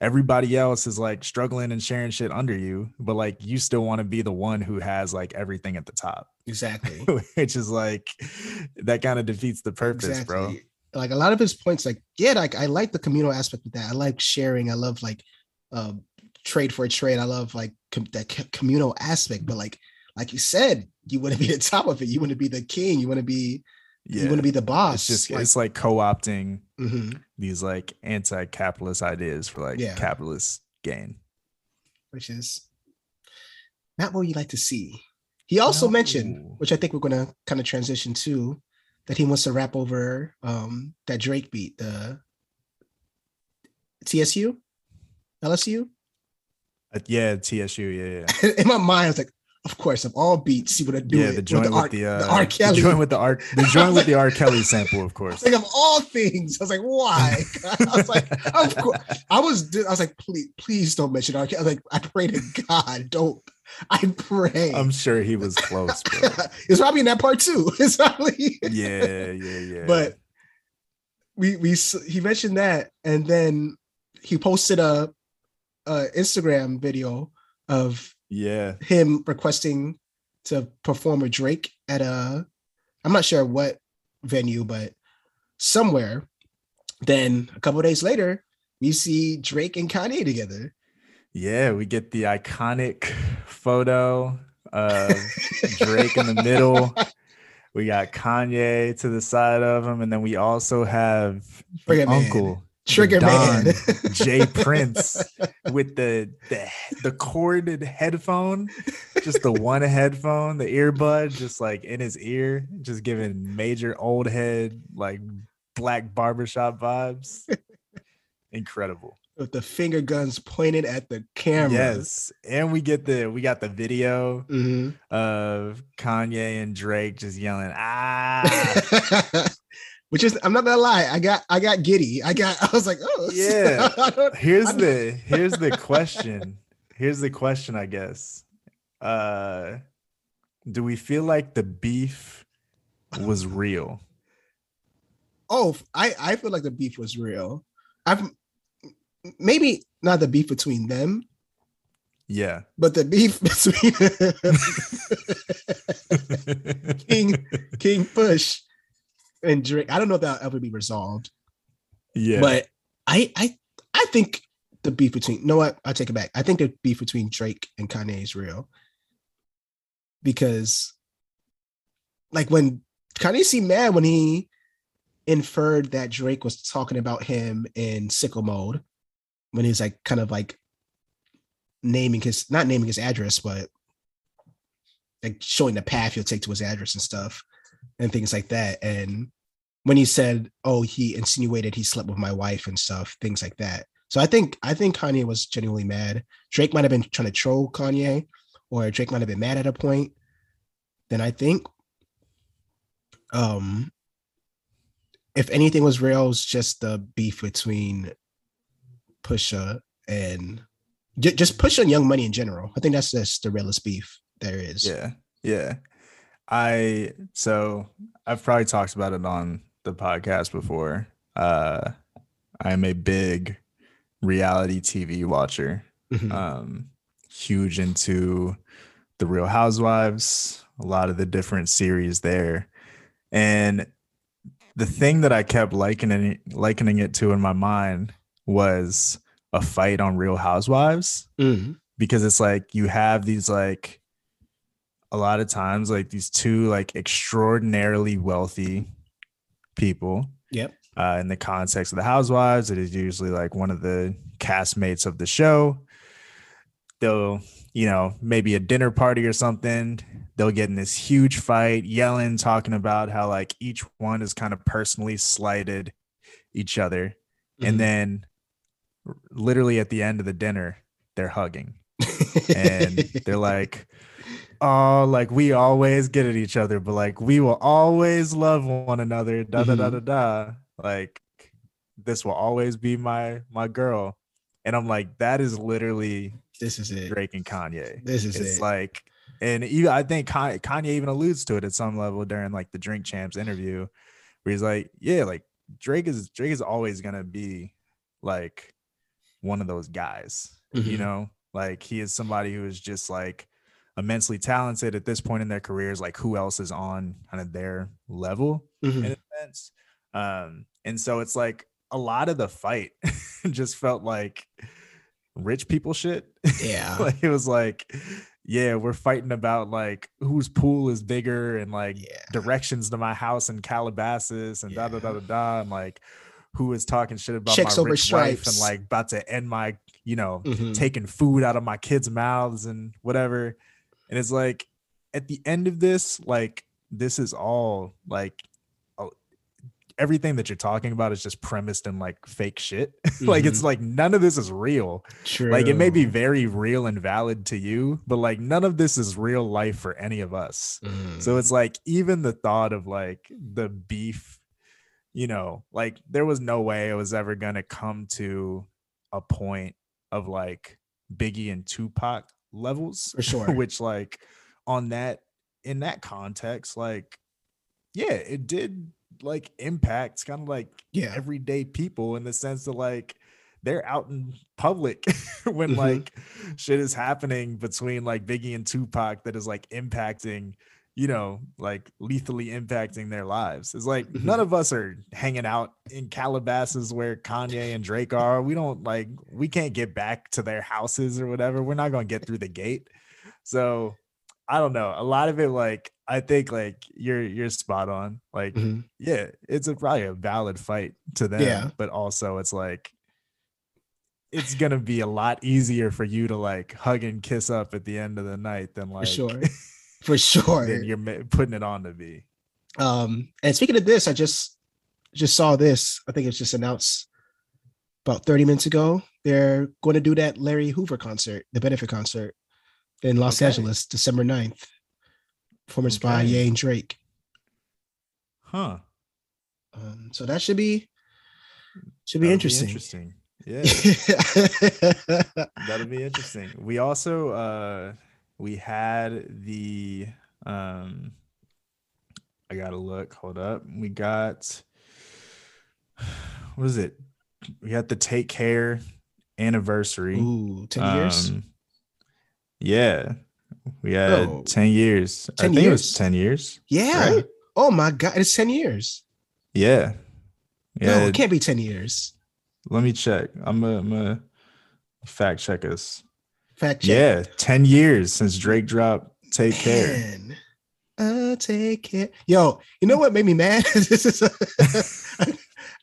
everybody else is like struggling and sharing shit under you but like you still want to be the one who has like everything at the top Exactly. which is like that kind of defeats the purpose bro Like a lot of his points, like yeah, like I like the communal aspect of that. I like sharing. I love like um, trade for a trade. I love like com- that co- communal aspect. But like like you said, you want to be the top of it. You want to be the king. You want to be yeah you want to be the boss. it's just like, it's like co-opting mhm, these like anti-capitalist ideas for like Yeah. capitalist gain which is not what you like to see. He also mentioned, which I think we're gonna kind of transition to, that he wants to rap over um that Drake beat, the TSU, LSU. Uh, yeah tsu yeah yeah In my mind, I was like, of course, of all beats, he would have do yeah the with joint with R, the, uh, the R. Kelly. the joint with the R the joint with the R Kelly sample of course like of all things, I was like, why? I was like, of course. I was, I was like, please, please don't mention R. Kelly. I was like, I pray to God, don't. I pray. I'm sure he was close bro it's probably in that part too. It's probably, yeah yeah yeah but we we he mentioned that, and then he posted a, a Instagram video of yeah him requesting to perform with Drake at a I'm not sure what venue, but somewhere. Then a couple days later, we see Drake and Kanye together. Yeah, we get the iconic photo of Drake in the middle. We got Kanye to the side of him, and then we also have Man. Uncle Trigger Don, Man. J. Prince with the the the corded headphone, just the one headphone, the earbud, just like in his ear, just giving major old head like black barbershop vibes. Incredible. With the finger guns pointed at the camera. Yes, and we get the we got the video Mhm. of Kanye and Drake just yelling ah. Which is I'm not gonna lie, I got I got giddy. I got I was like, oh Yeah. Here's the here's the question. Here's the question, I guess. Uh do we feel like the beef was real? oh I, I feel like the beef was real. I've maybe not the beef between them, Yeah. but the beef between King King Push and Drake. I don't know if that'll ever be resolved. yeah. But I I I think the beef between no what I take it back. I think the beef between Drake and Kanye is real. Because like when Kanye seemed mad when he inferred that Drake was talking about him in Sicko Mode when he's like kind of like naming his not naming his address, but like showing the path he'll take to his address and stuff and things like that. And when he said, "Oh, he insinuated he slept with my wife and stuff," things like that. So I think I think Kanye was genuinely mad. Drake might have been trying to troll Kanye, or Drake might have been mad at a point. Then I think, um, if anything was real, was just the beef between Pusha and ju- just Pusha and Young Money in general. I think that's just the realest beef there is. Yeah. Yeah. I so I've probably talked about it on the podcast before. Uh I'm a big reality TV watcher. Mhm. um huge into the real housewives a lot of the different series there and the thing that i kept likening likening it to in my mind was a fight on real housewives Mhm. because it's like you have these like a lot of times like these two like extraordinarily wealthy people Yep. uh, in the context of the housewives it is usually like one of the castmates of the show they'll you know maybe a dinner party or something they'll get in this huge fight yelling talking about how like each one has kind of personally slighted each other Mhm. and then literally at the end of the dinner they're hugging and they're like oh like we always get at each other but like we will always love one another da da da da da like this will always be my my girl and i'm like that is literally this is it. drake and kanye This is it's it. like and even i think kanye even alludes to it at some level during like the drink champs interview where he's like yeah like drake is drake is always gonna be like one of those guys you Mhm. know like he is somebody who is just like immensely talented at this point in their careers like who else is on kind of their level Mhm. in a sense um and so it's like a lot of the fight just felt like rich people shit Yeah. like it was like yeah we're fighting about like whose pool is bigger and like Yeah. directions to my house in calabasas and da da da da da and like who is talking shit about Chicks my rich wife and like about to end my you know Mhm. taking food out of my kids' mouths and whatever. And it's like at the end of this, like this is all like everything that you're talking about is just premised in like fake shit. like it's like none of this is real. True. Like it may be very real and valid to you, but like none of this is real life for any of us. Mhm. So it's like even the thought of like the beef, you know, like there was no way it was ever gonna come to a point of like Biggie and Tupac levels. For sure. Which like on that in that context, like yeah, it did like impact kind of like yeah. everyday people in the sense that like they're out in public when Mhm. like shit is happening between like Biggie and Tupac that is like impacting, you know, like lethally impacting their lives. It's like none of us are hanging out in Calabasas where Kanye and Drake are. We don't like we can't get back to their houses or whatever. We're not gonna get through the gate. So I don't know. A lot of it, like I think, like you're you're spot on. Like, Mhm. yeah, it's a probably a valid fight to them. Yeah. but also it's like it's gonna be a lot easier for you to like hug and kiss up at the end of the night than like For sure. For sure. than you're putting it on to be. Um, and speaking of this, I just just saw this. I think it's just announced about 30 minutes ago. They're going to do that Larry Hoover concert, the benefit concert in Los Okay. Angeles, December 9th. Performance by Okay. Ye and Drake. Huh? Um, so that should be should be That'll interesting. interesting. Yeah. That'll be interesting. We also uh we had the um I gotta look, hold up. We got what is it? We got the take care anniversary. Ooh, 10 years. Um, yeah. We had Oh. 10 years. 10 I think it was 10 years. yeah. right? Oh my god, it's 10 years. Yeah. No, Yeah. it can't be 10 years. Let me check. I'm a, I'm a fact check us. Fact check. Yeah, 10 years since Drake dropped Take Care. Man, Uh, take care. Yo, you know what made me mad? this is a,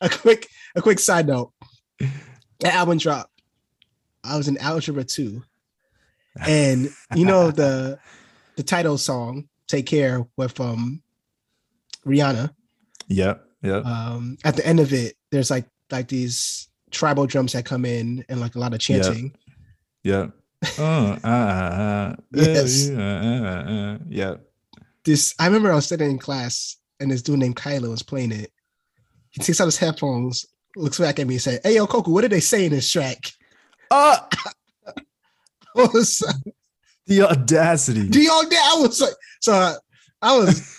a quick a quick side note. That album dropped. I was in algebra two, and you know the the title song "Take Care" with um Rihanna. Yep, yep. Um, at the end of it, there's like like these tribal drums that come in and like a lot of Yeah. chanting. Yep. Oh, uh, uh, uh, Yes. uh, yep. This I remember I was sitting in class and this dude named Kylo was playing it. He takes out his headphones, looks back at me, and said, "Hey, yo, Coco, what did they say in this track?" Uh, I was, the audacity. do y'all? I was like, so uh, I was.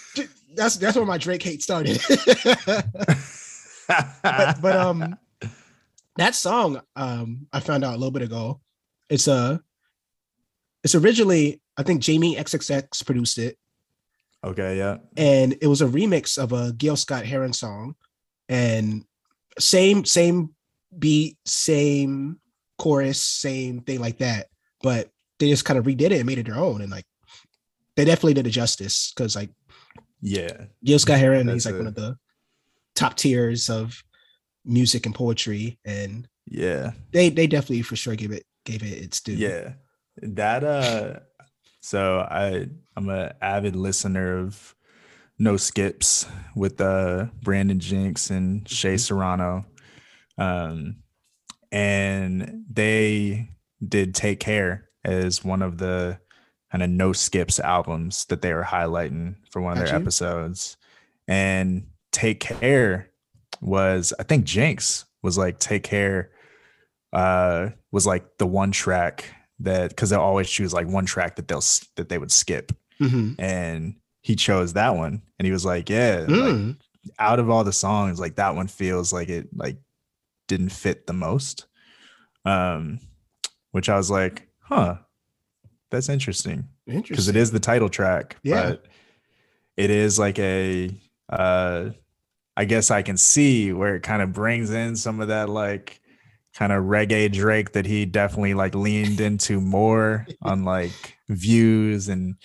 That's that's where my Drake hate started. but, but um, that song um I found out a little bit ago. It's a, it's originally I think Jamie xx produced it, okay, yeah. and it was a remix of a Gil Scott Heron song, and same same beat, same chorus, same thing like that. But they just kind of redid it and made it their own, and like they definitely did it justice because like Yeah. Gil Scott Heron, That's he's like a- one of the top tiers of music and poetry, and Yeah. they they definitely for sure gave it gave it its due. Yeah. That uh so I I'm a avid listener of No Skips with uh Brandon Jinx and Shea Mhm. Serrano. Um and they did Take Care as one of the kind of No Skips albums that they were highlighting for one of Got their you. episodes. And Take Care was I think Jinx was like Take Care uh was like the one track that because they'll always choose like one track that they'll that they would skip Mhm. and he chose that one and he was like yeah like, Mm. out of all the songs like that one feels like it like didn't fit the most um which i was like huh that's interesting Interesting. because it is the title track Yeah. but it is like a uh i guess i can see where it kind of brings in some of that like kind of reggae drake that he definitely like leaned into more on like views and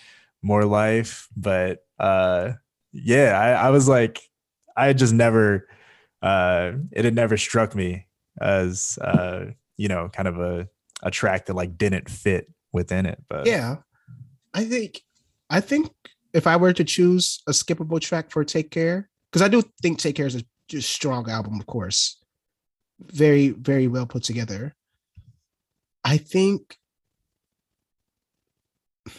more life but uh yeah i, I was like i just never uh it had never struck me as uh you know kind of a a track that like didn't fit within it but yeah, I think I think if I were to choose a skippable track for Take Care, because I do think Take Care is a just strong album, of course, very very well put together. I think.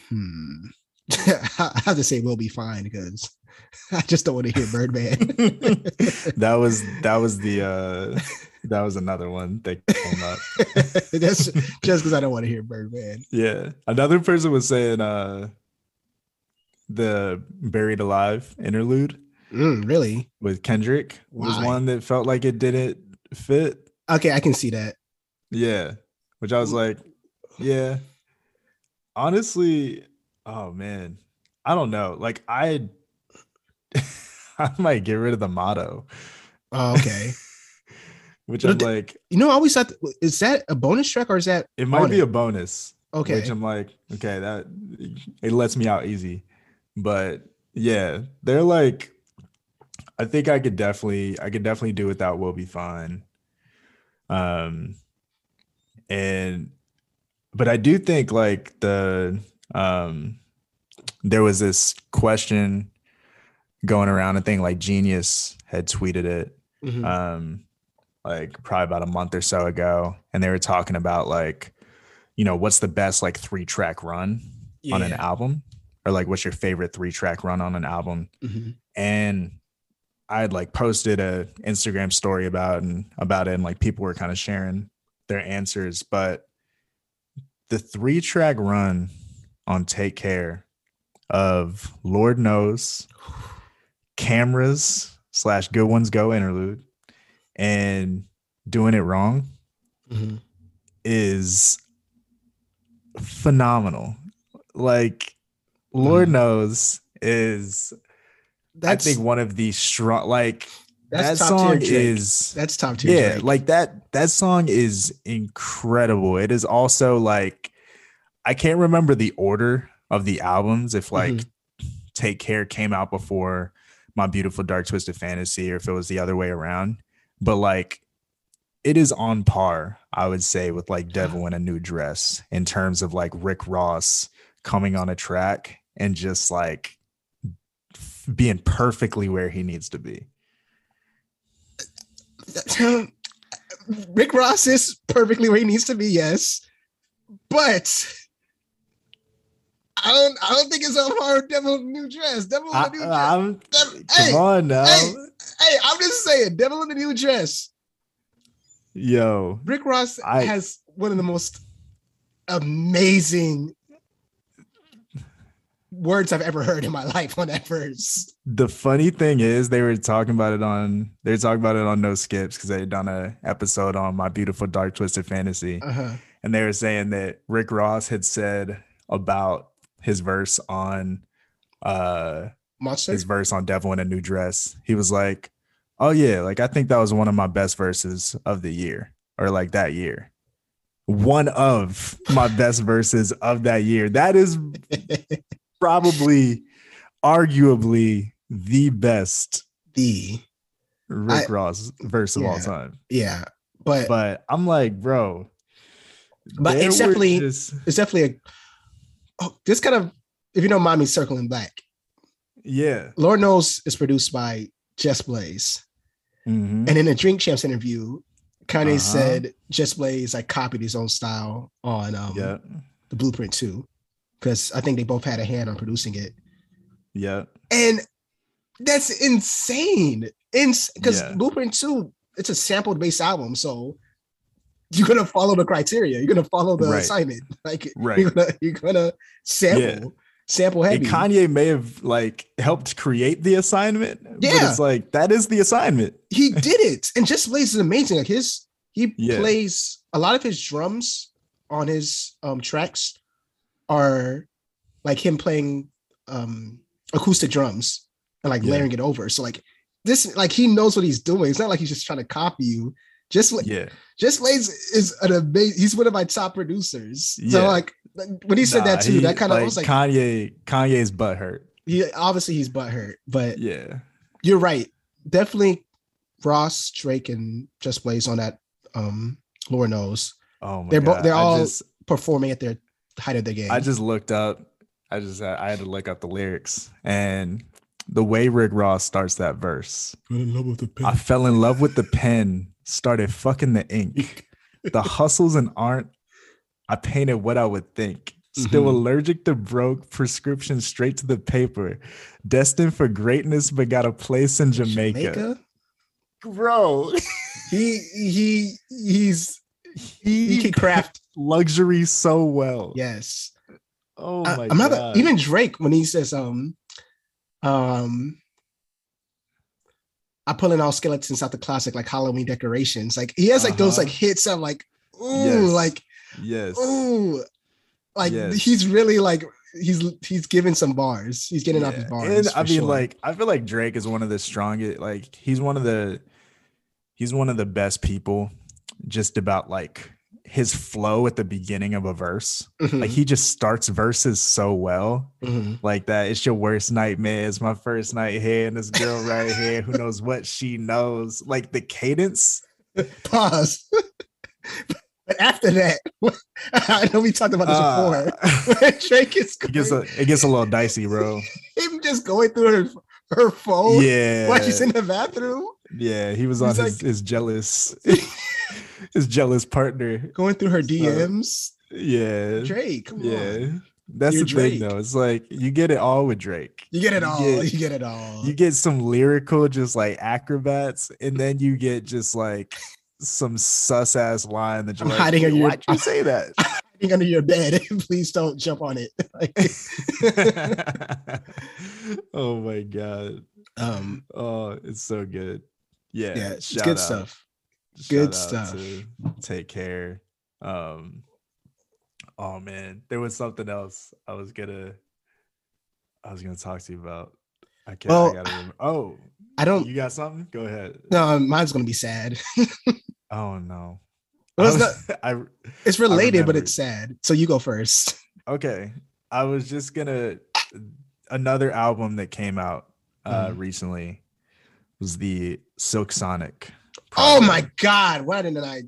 Hmm. I have to say we'll be fine because I just don't want to hear Birdman. that was that was the uh that was another one that came up. That's just because I don't want to hear Birdman. Yeah. Another person was saying uh the buried alive interlude Mm, really? with Kendrick was Why? one that felt like it didn't fit. Okay, I can see that. Yeah. Which I was like, yeah. Honestly, oh man. I don't know. Like I I might get rid of the motto. Oh, okay. Which But I'm the- like, you know, I always thought is that a bonus track or is that it might be it? a bonus. okay? Which I'm like, okay, that it lets me out easy. But yeah, they're like, I think I could definitely, I could definitely do without will be fine. Um, and but I do think like the um there was this question going around. I think like Genius had tweeted it Mhm. um like probably about a month or so ago and they were talking about like you know what's the best like three track run on an album or like what's your favorite three track run on an album Mhm. and i had like posted a instagram story about and about it and like people were kind of sharing their answers but the three track run on take care of lord knows cameras slash good ones go interlude and doing it wrong Mhm. is phenomenal like lord Mhm. knows is That's i think one of the strong like that song is that's top tier. yeah Drake. like that that song is incredible it is also like i can't remember the order of the albums if like Mm-hmm. take care came out before my beautiful dark twisted fantasy or if it was the other way around but like it is on par i would say with like devil in a new dress in terms of like rick ross coming on a track and just like being perfectly where he needs to be Rick Ross is perfectly where he needs to be, yes. But I don't I don't think it's a hard devil in a new dress. Devil in I, a new dress. I'm, Devil- come hey, on now. hey. hey, I'm just saying, Devil in a New Dress. Yo, Rick Ross I- has one of the most amazing words I've ever heard in my life on that verse. the funny thing is they were talking about it on they were talking about it on No Skips because they had done a episode on my beautiful dark twisted fantasy. Uh-huh. And they were saying that Rick Ross had said about his verse on uh Monster. his verse on Devil in a New Dress. He was like, Oh yeah, like I think that was one of my best verses of the year or like that year. One of my best verses of that year. That is probably arguably the best the Rick I- Ross verse of all time. yeah, but But I'm like, bro. But it's definitely- just- it's definitely a oh, this kind of if you mind me circling back. yeah. Lord knows it's produced by Just Blaze. Mhm. And in a Drink Champs interview, Kanye Uh-huh. said Just Blaze like copied his own style on um Yeah. the Blueprint 2. Because I think they both had a hand on producing it. Yeah. And that's insane. Because Yeah. Blueprint 2, it's a sampled based album. So you're gonna follow the criteria. You're gonna follow the Right. assignment. Like Right. you're gonna you're gonna sample, sample And. Kanye may have like helped create the assignment. But Yeah. it's like that is the assignment. he did it. And Just Blaze is amazing. Like his he Yeah. plays a lot of his drums on his um tracks are like him playing um acoustic drums and like Yeah. layering it over. So like this like he knows what he's doing. It's not like he's just trying to copy you. Just like Yeah. Just Blaze is an amazing he's one of my top producers. So Yeah. like when he said Nah, that too, he- that kind of like, was like Kanye, Kanye's butt hurt. he obviously he's butthurt, but Yeah. you're right. Definitely Ross, Drake, and Just Blaze on that. Um, Lord knows Oh my They're bo- god. they're all- just performing at their height of their game. I just looked up. I just had, I had to look up the lyrics and the way Rick Ross starts that verse. Fell in love with the pen. I fell in love with the pen, started fucking the ink. The hustles and aren't. I painted what I would think. Still Mhm. allergic to broke prescription straight to the paper. Destined for greatness, but got a place in Jamaica. Jamaica? Bro, He he he's he, he can craft. Luxury so well. Yes. Oh I- my I'm not god. even Drake when he says um um I pull in all skeletons out the closet like Halloween decorations. Like he has like those Uh-huh. like hits of like ooh, Yes. like Yes. ooh, like Yes. he's really like he's he's giving some bars. He's getting off his Yeah. bars. And I mean, sure. like, I feel like Drake is one of the strongest, like, he's one of the he's one of the best people just about like his flow at the beginning of a verse. Mhm, Like he just starts verses so well. mhm. Like that. It's your worst nightmare. It's my first night here, and this girl right here who knows what she knows. Like the cadence. pause. but after that, I know we talked about this uh, before. Drake is it gets a, it gets a little dicey, bro. him just going through her her phone Yeah. while she's in the bathroom, Yeah, he was on his, like- his jealous his jealous partner. going through her DMs. Yeah. Drake, come Yeah. on. That's You're the Drake. thing though. It's like you get it all with Drake. You get it You all. get- you get it all. You get some lyrical just like acrobats, and then you get just like some sus ass line that you're I'm like, hiding under your- why'd you say that? hiding under your bed. Please don't jump on it. Like, oh my god. um, Oh, it's so good. Yeah. yeah, it's good out. stuff. Good stuff. take care. Um oh man, there was something else I was gonna I was gonna talk to you about. I can't Well, I gotta remember. Oh, I don't. you got something? Go ahead. No, mine's gonna be sad. Oh no. Well, it's I was- I It's related, but it's sad. So you go first. okay. I was just gonna another album that came out uh Mhm. recently was the Silk Sonic. Oh my god! Why didn't I?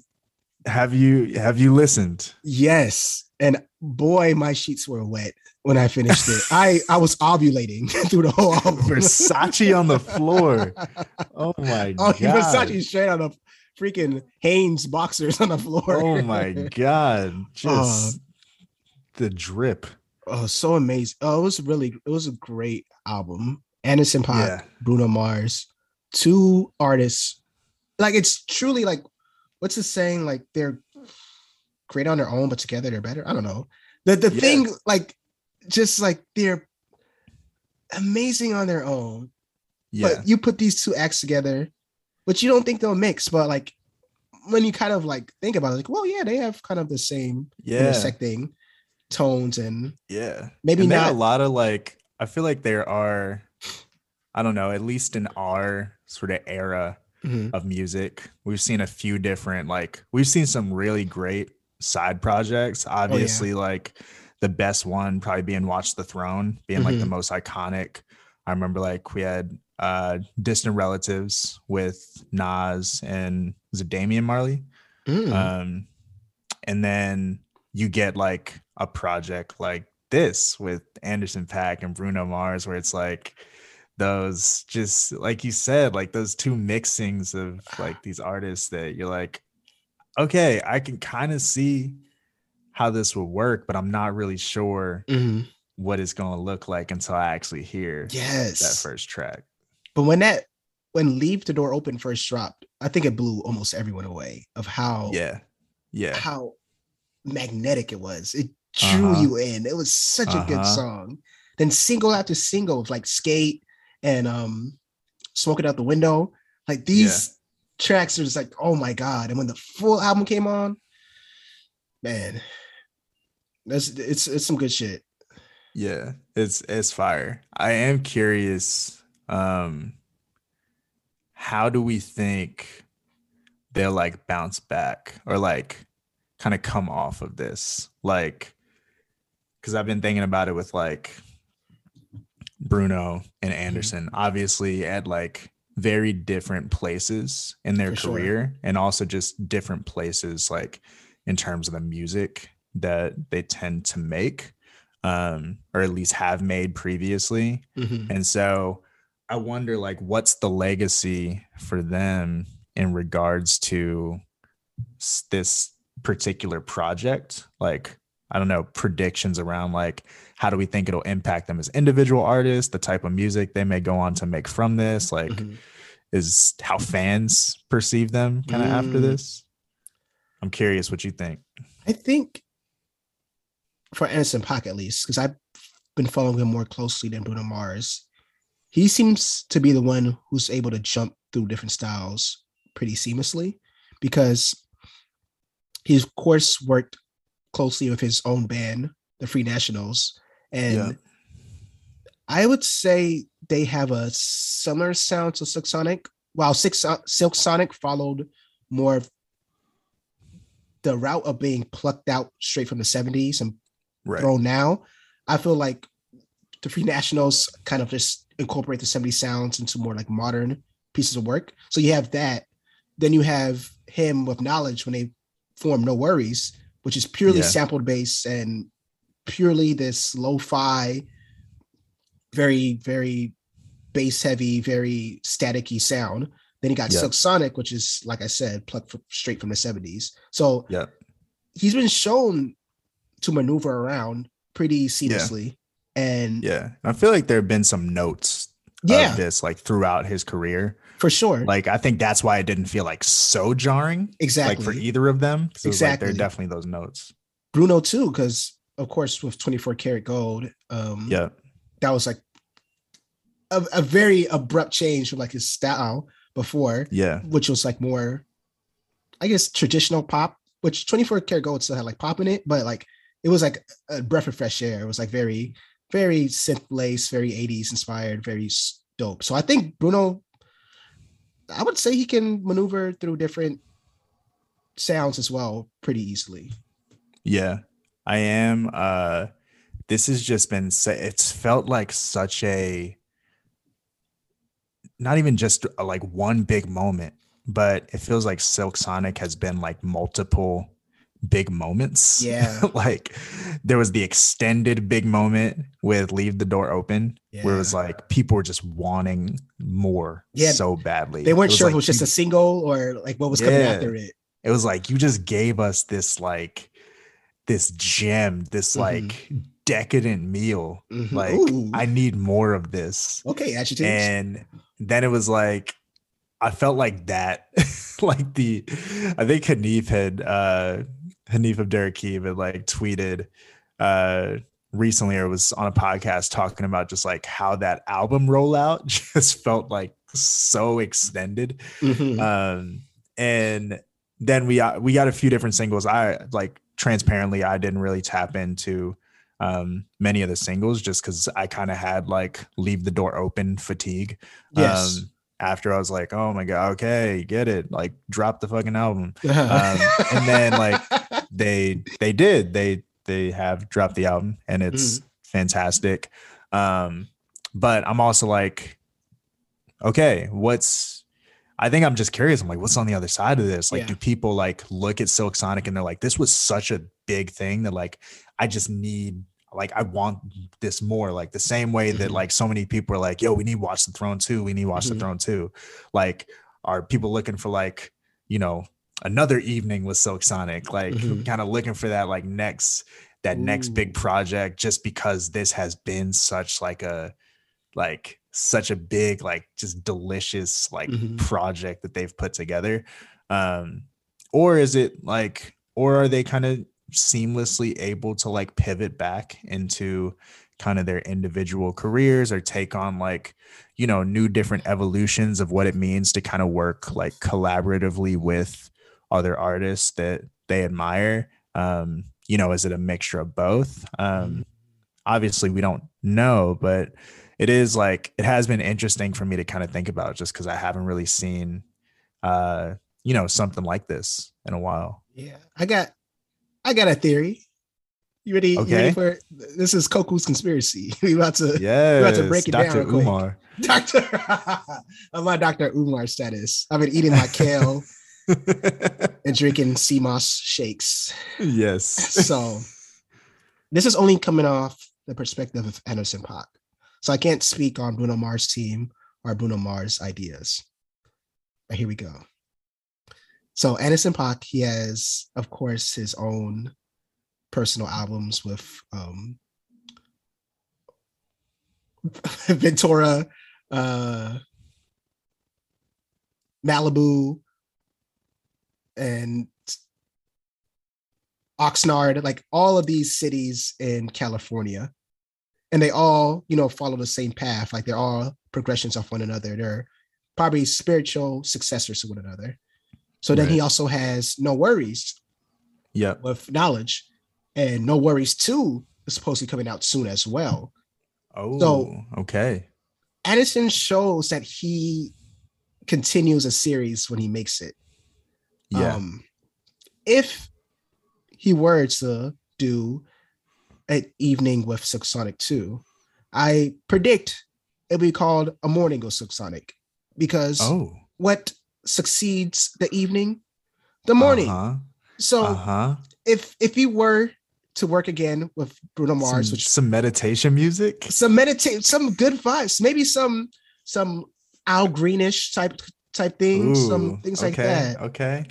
Have you have you listened? Yes, and boy, my sheets were wet when I finished it. I I was ovulating through the whole album. Versace on the floor. Oh my Oh, god. Versace straight on the freaking Hanes boxers on the floor. Oh my god. Uh, Just the drip. Oh, so amazing. Oh, it was really, it was a great album. Anderson Paak, Yeah. Bruno Mars, two artists. Like it's truly like, what's the saying? Like they're great on their own, but together they're better. I don't know. The the Yeah. thing, like, just like they're amazing on their own. Yeah. But you put these two acts together, which you don't think they'll mix, but like when you kind of like think about it, like, well, yeah, they have kind of the same yeah. intersecting tones and Yeah. maybe And not a lot of like I feel like there are I don't know, at least in our sort of era Mhm. of music, we've seen a few different like we've seen some really great side projects. Oh, Obviously, like the best one probably being Watch the Throne, being like the Mhm. most iconic. I remember like we had uh distant relatives with Nas and was it Damian Marley? Mm. Um, and then you get like a project like this with Anderson Paak and Bruno Mars, where it's like those just like you said, like those two mixings of like these artists that you're like, okay, I can kind of see how this would work, but I'm not really sure Mhm. what it's going to look like until I actually hear Yes. that first track. But when that when Leave the Door Open first dropped, I think it blew almost everyone away of how Yeah. Yeah. how magnetic it was. It drew Uh-huh. you in. It was such a good Uh-huh. song. Then single after single of like Skate and um Smoke It Out the Window. Like these tracks are just like, oh my god. And when the full album came on, man, that's it's it's some good shit. Yeah, it's it's fire. I am curious. Um, how do we think they'll like bounce back or like kind of come off of this? Like, because I've been thinking about it with like Bruno and Mm-hmm. Anderson, obviously at like very different places in their For sure. career and also just different places like in terms of the music that they tend to make um or at least have made previously Mhm. and so i wonder like what's the legacy for them in regards to this particular project like i don't know predictions around like how do we think it'll impact them as individual artists the type of music they may go on to make from this like Mhm. is how fans perceive them kind of after Mm. this i'm curious what you think I think for Anderson Paak at least, because I've been following him more closely than Bruno Mars, he seems to be the one who's able to jump through different styles pretty seamlessly because he of course worked closely with his own band, the Free Nationals, and Yeah. I would say they have a similar sound to Silk Sonic. While Six, Silk Sonic followed more of the route of being plucked out straight from the 70s and Right. thrown now, I feel like the Free Nationals kind of just incorporate the 70s sounds into more like modern pieces of work. So you have that. Then you have him with Knxwledge when they form NxWorries, which is purely Yeah. sampled bass and purely this lo-fi, very, very bass heavy, very staticky sound. Then you got Yeah. Silk Sonic, which is like I said, plucked from, straight from the 70s. So Yeah. he's been shown to maneuver around pretty seamlessly. And yeah, Yeah. I feel like there have been some notes of this like throughout his career. For sure. Like I think that's why it didn't feel like so jarring. exactly. Like for either of them. Exactly. like, there are definitely those notes. Bruno too, because of course with 24 karat gold, um, Yeah. that was like a, a very abrupt change from like his style before, Yeah. which was like more, I guess, traditional pop. Which 24 karat gold still had like pop in it, but like it was like a breath of fresh air. It was like very, very synth lace, very 80s inspired, very dope. So I think Bruno, I would say he can maneuver through different sounds as well pretty easily. Yeah, I am. Uh, this has just been. It's felt like such a. Not even just uh, like one big moment, but it feels like Silk Sonic has been like multiple big moments. Yeah. like there was the extended big moment with "Leave the Door Open," where it was like people were just wanting more Yeah, so badly. They weren't sure like if it was just you- a single or like what was coming Yeah. after it. it was like you just gave us this like this gem this Mhm. like decadent meal Mhm. like Ooh. i need more of this okay, adjectives. and then it was like i felt like that like the i think hanif had uh Hanif Abdurraqib had like tweeted uh recently or was on a podcast talking about just like how that album rollout just felt like so extended Mhm. um and then we got we got a few different singles i like transparently i didn't really tap into um many of the singles just because i kind of had like leave the door open fatigue yes. um after i was like oh my god okay get it like drop the fucking album um, and then, like, they they did. They they have dropped the album and it's fantastic. Um but i'm also like okay what's i think i'm just curious. I'm like what's on the other side of this? Like Yeah. do people like look at silk sonic and they're like this was such a big thing that like i just need like i want this more. Like the same way that Mhm. like so many people are like yo we need watch the throne too. We need watch Mhm. the throne too. Like are people looking for like you know another evening with silk sonic like Mhm. kind of looking for that like next that next big project just because this has been such like a like such a big like just delicious like Mhm. project that they've put together um or is it like or are they kind of seamlessly able to like pivot back into kind of their individual careers or take on like you know new different evolutions of what it means to kind of work like collaboratively with other artists that they admire um you know is it a mixture of both um obviously we don't know but it is like it has been interesting for me to kind of think about just because i haven't really seen uh you know something like this in a while yeah, I got, I got a theory. You ready? You Okay. ready for it? This is Koku's conspiracy. we about to, yeah about to break it down dr real umar Doctor. I'm on Doctor Umar status. I've been eating my kale and drinking sea moss shakes. yes So this is only coming off the perspective of Anderson Paak. So I can't speak on Bruno Mars' team or Bruno Mars' ideas. But here we go. So Anderson Paak, he has, of course, his own personal albums with um Ventura, uh Malibu, and Oxnard, like all of these cities in California. And they all, you know, follow the same path. Like they're all progressions of one another. They're probably spiritual successors to one another. So then he also has NxWorries. Yeah. with Knxwledge. And NxWorries 2 is supposed to be coming out soon as well. Oh, So- okay. Anderson shows that he continues a series when he makes it. Yeah. Um, if he were to do an evening with Sonic 2, I predict it'll be called a morning of Sonic because oh, what succeeds the evening? The morning. Uh-huh. So uh-huh. if if he were to work again with Bruno Mars, some, which some meditation music. some meditate, some good vibes, maybe some some Al Greenish type type things, some Ooh, things like okay, that. Okay.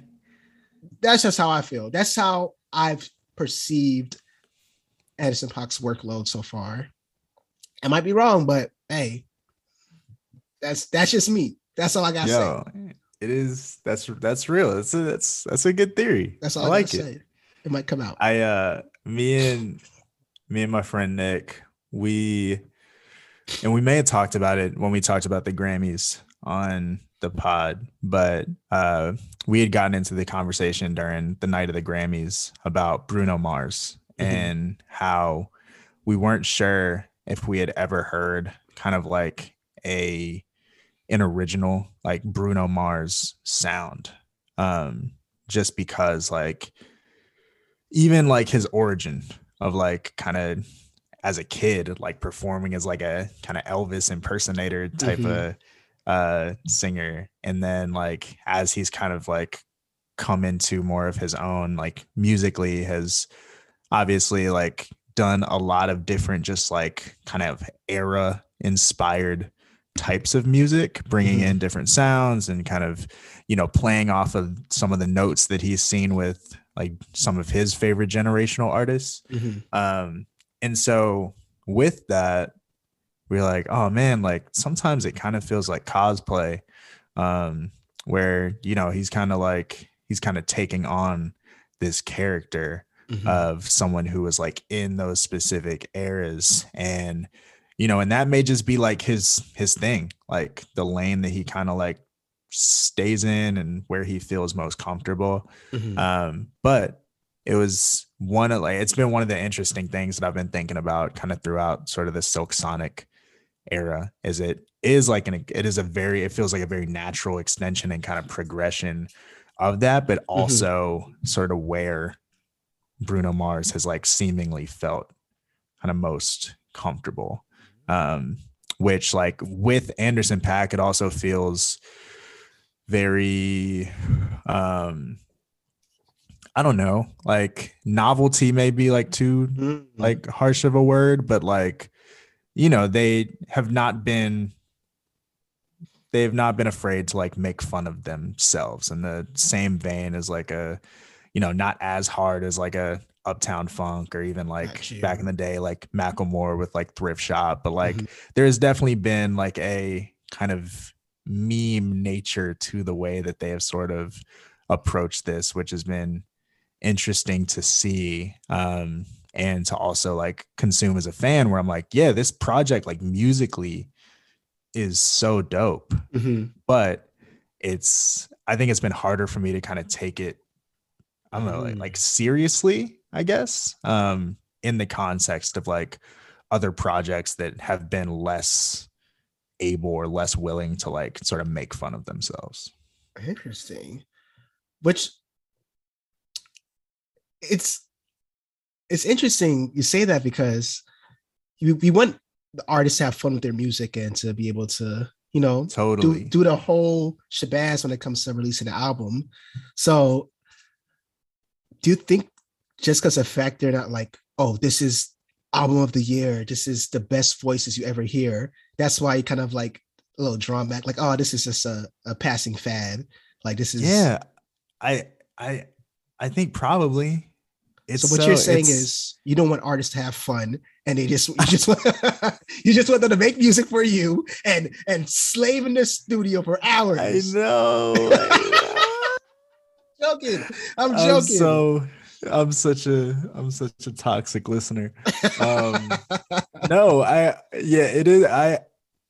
That's just how I feel. That's how I've perceived Anderson Paak's workload so far. I might be wrong, but hey, that's that's just me. That's all I gotta say. It is that's that's real. That's a that's that's a good theory. That's all I I, like it. say. It might come out. I uh me and me and my friend Nick, we and we may have talked about it when we talked about the Grammys on the pod, but uh we had gotten into the conversation during the night of the Grammys about Bruno Mars Mhm. and how we weren't sure if we had ever heard kind of like a an original like Bruno Mars sound. Um just because like even like his origin of like kind of as a kid like performing as like a kind of Elvis impersonator type Mhm. of uh singer and then like as he's kind of like come into more of his own like musically has obviously like done a lot of different just like kind of era inspired types of music bringing Mhm. in different sounds and kind of you know playing off of some of the notes that he's seen with like some of his favorite generational artists Mhm. um and so with that we're like oh man like sometimes it kind of feels like cosplay um where you know he's kind of like he's kind of taking on this character Mhm. of someone who was like in those specific eras and you know and that may just be like his his thing like the lane that he kind of like stays in and where he feels most comfortable Mhm. um but it was one of like it's been one of the interesting things that i've been thinking about kind of throughout sort of the silk sonic era is it is like an it is a very it feels like a very natural extension and kind of progression of that but also sort of where bruno mars has like seemingly felt kind of most comfortable um which like with anderson paak it also feels very um i don't know like novelty may be like too Mhm. like harsh of a word, but like, you know, they have not been they have not been afraid to like make fun of themselves in the same vein as like a, you know, not as hard as like a Uptown Funk or even like back in the day, like Macklemore with like Thrift Shop. But like Mhm. there's definitely been like a kind of meme nature to the way that they have sort of approached this, which has been interesting to see um and to also like consume as a fan where I'm like, yeah, this project like musically is so dope, Mhm. but it's I think it's been harder for me to kind of take it I don't know, like, Mm. like seriously, I guess, um in the context of like other projects that have been less able or less willing to like sort of make fun of themselves. Interesting. Which it's it's interesting you say that because you we want the artists to have fun with their music and to be able to, you know, Totally. do do the whole shabazz when it comes to releasing an album. So do you think just because of fact they're not like, oh, this is album of the year, this is the best voices you ever hear, that's why you kind of like a little drawn back, like, oh, this is just a, a passing fad. Like this is yeah i i i think probably it's so what you're saying is you don't want artists to have fun and they just you just want you just want them to make music for you and and slave in the studio for hours. i know, I joking. I'm know. i'm joking. so i'm such a i'm such a toxic listener um no i yeah it is i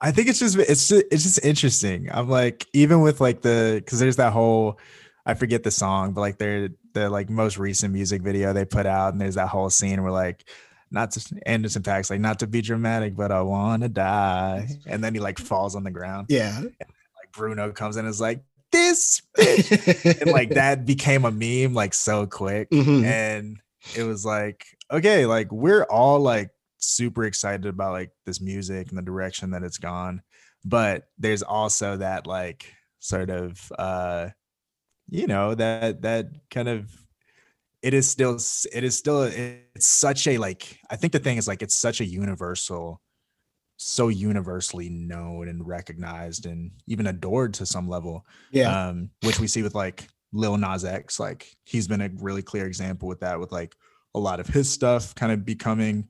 i think it's just it's just, it's just interesting i'm like even with like the because there's that whole i forget the song but like there the like most recent music video they put out, and there's that whole scene where like not to Anderson .Paak's like not to be dramatic, but I wanna die. And then he like falls on the ground. Yeah. And, like Bruno comes in and is like, this and like that became a meme like so quick. Mm-hmm. And it was like, okay, like we're all like super excited about like this music and the direction that it's gone. But there's also that like sort of uh you know, that that kind of it is still it is still it's such a like i think the thing is like it's such a universal so universally known and recognized and even adored to some level yeah. um which we see with like lil nas x like he's been a really clear example with that with like a lot of his stuff kind of becoming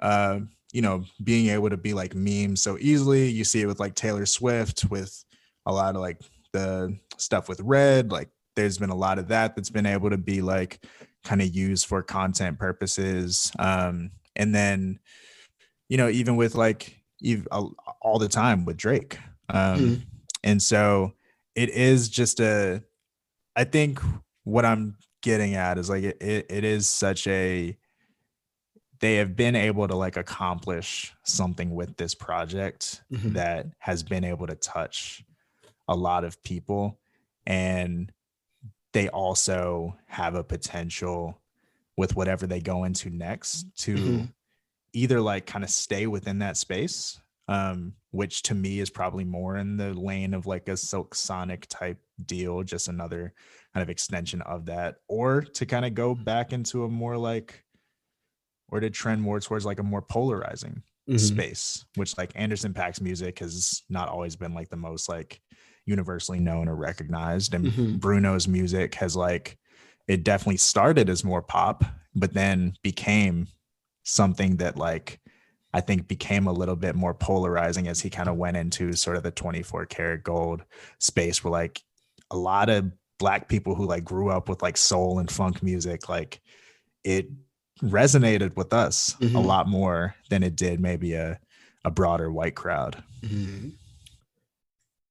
uh you know being able to be like memes so easily. You see it with like taylor swift with a lot of like the stuff with red like there's been a lot of that that's been able to be like kind of used for content purposes. Um, and then, you know, even with like all the time with Drake. Um, mm And so it is just a, I think what I'm getting at is like it, it, it is such a, they have been able to like accomplish something with this project mm-hmm. that has been able to touch a lot of people and they also have a potential with whatever they go into next to mm-hmm. either like kind of stay within that space um, which to me is probably more in the lane of like a silk sonic type deal just another kind of extension of that or to kind of go back into a more like or to trend more towards like a more polarizing mm-hmm. space which like anderson Paak's music has not always been like the most like universally known or recognized. And mm-hmm. Bruno's music has like it definitely started as more pop, but then became something that like I think became a little bit more polarizing as he kind of went into sort of the 24 karat gold space where like a lot of black people who like grew up with like soul and funk music, like it resonated with us mm-hmm. a lot more than it did maybe a, a broader white crowd. Mm-hmm.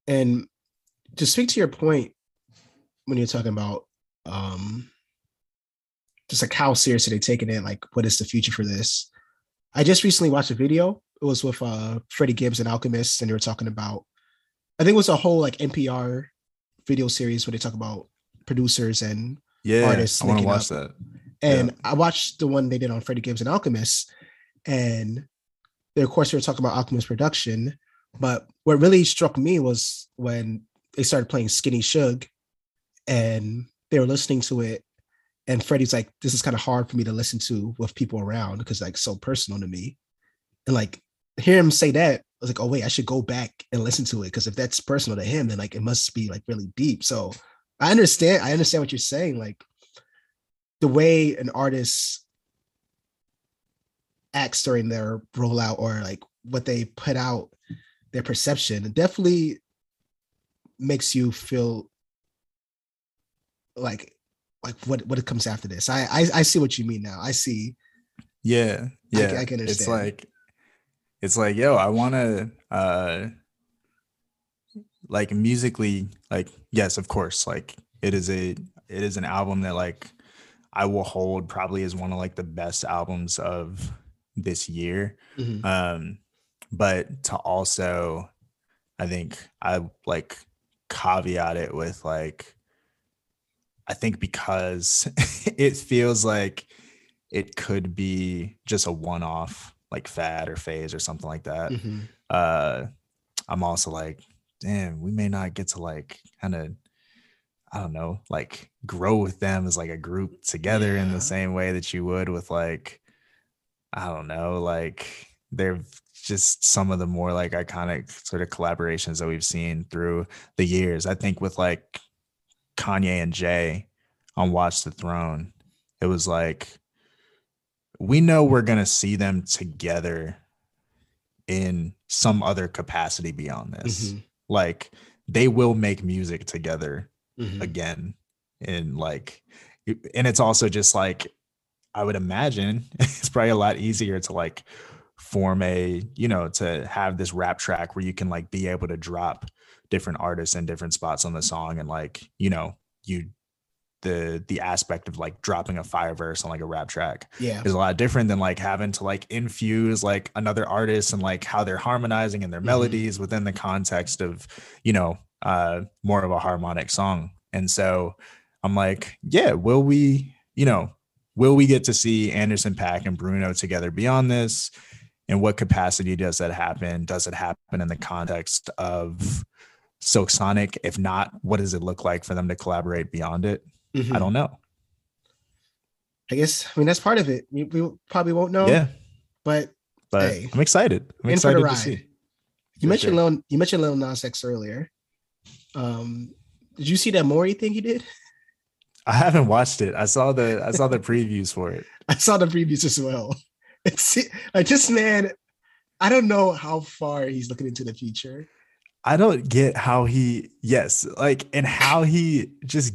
And to speak to your point when you're talking about um just like how seriously they taking it, like what is the future for this? I just recently watched a video. It was with uh Freddie Gibbs and Alchemist, and they were talking about I think it was a whole like NPR video series where they talk about producers and yeah, artists. I want to watch up. that. And yeah. I watched the one they did on Freddie Gibbs and Alchemist, and they, of course they were talking about Alchemist production. But what really struck me was when they started playing Skinny Suge, and they were listening to it. And Freddie's like, this is kind of hard for me to listen to with people around because like so personal to me. And like hear him say that, I was like, oh wait, I should go back and listen to it. Cause if that's personal to him, then like it must be like really deep. So I understand, I understand what you're saying. Like the way an artist acts during their rollout or like what they put out, their perception, definitely makes you feel like like what what it comes after this. I I, I see what you mean now. I see. Yeah, yeah. I, I can understand. It's like it's like yo, I want to uh like musically like yes, of course, like it is a it is an album that like I will hold probably as one of like the best albums of this year. Mm-hmm. Um but to also I think I like caveat it with like I think because it feels like it could be just a one-off like fad or phase or something like that. Mm-hmm. Uh I'm also like, damn, we may not get to like kind of I don't know, like grow with them as like a group together yeah. in the same way that you would with like I don't know, like they're just some of the more like iconic sort of collaborations that we've seen through the years. I think with like Kanye and Jay on Watch the Throne, it was like we know we're going to see them together in some other capacity beyond this. Mm-hmm. Like they will make music together mm-hmm. again and like and it's also just like I would imagine it's probably a lot easier to like form a you know to have this rap track where you can like be able to drop different artists and different spots on the song and like you know you the the aspect of like dropping a fire verse on like a rap track Yeah. is a lot different than like having to like infuse like another artist and like how they're harmonizing and their Mhm. melodies within the context of you know uh more of a harmonic song and so i'm like yeah will we you know will we get to see anderson paak and bruno together beyond this in what capacity does that happen does it happen in the context of silk sonic if not what does it look like for them to collaborate beyond it Mhm. i don't know I guess I mean that's part of it. We, we probably won't know. yeah But but Hey. i'm excited i'm excited to see you For mentioned sure. Lil you mentioned Lil Nas X earlier. Um, did you see that Maury thing he did? I haven't watched it. I saw the I saw the previews for it. I saw the previews as well. It's like this man. I don't know how far he's looking into the future. I don't get how he yes, like and how he just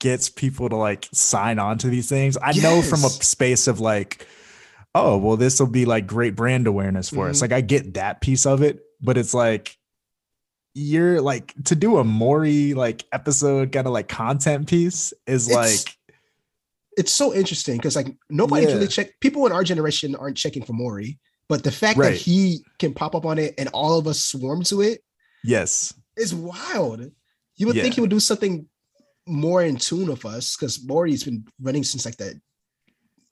gets people to like sign on to these things. I know from a space of like, oh, well, this will be like great brand awareness for us. Mhm. Like I get that piece of it, but it's like you're like to do a Maury like episode kind of like content piece is It's- like It's so interesting because like nobody Yeah. really check. People in our generation aren't checking for Maury, but the fact that he can pop up on it and all of us swarm to it yes. is wild. You would think he would do something more in tune with us because Maury's been running since like the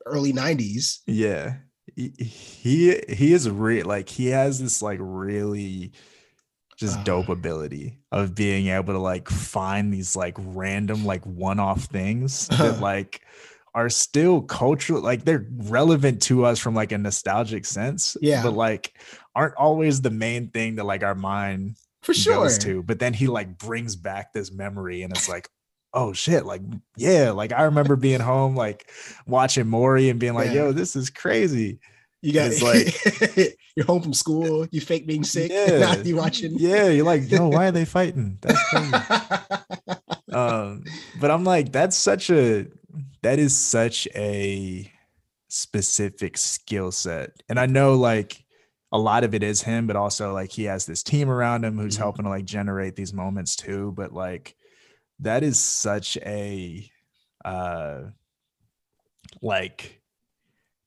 early '90s. Yeah. He he, is real like he has this like really just Uh. dope ability of being able to like find these like random like one-off things that like are still cultural like they're relevant to us from like a nostalgic sense Yeah. but like aren't always the main thing that like our mind For sure. goes to but then he like brings back this memory and it's like oh shit like yeah like i remember being home like watching maury and being like Yeah. yo this is crazy You got It's like- you're home from school, you fake being sick, Yeah. you watching. yeah you're like yo why are they fighting that's crazy um but i'm like that's such a that is such a specific skill set and i know like a lot of it is him but also like he has this team around him who's Mhm. helping to like generate these moments too but like that is such a uh like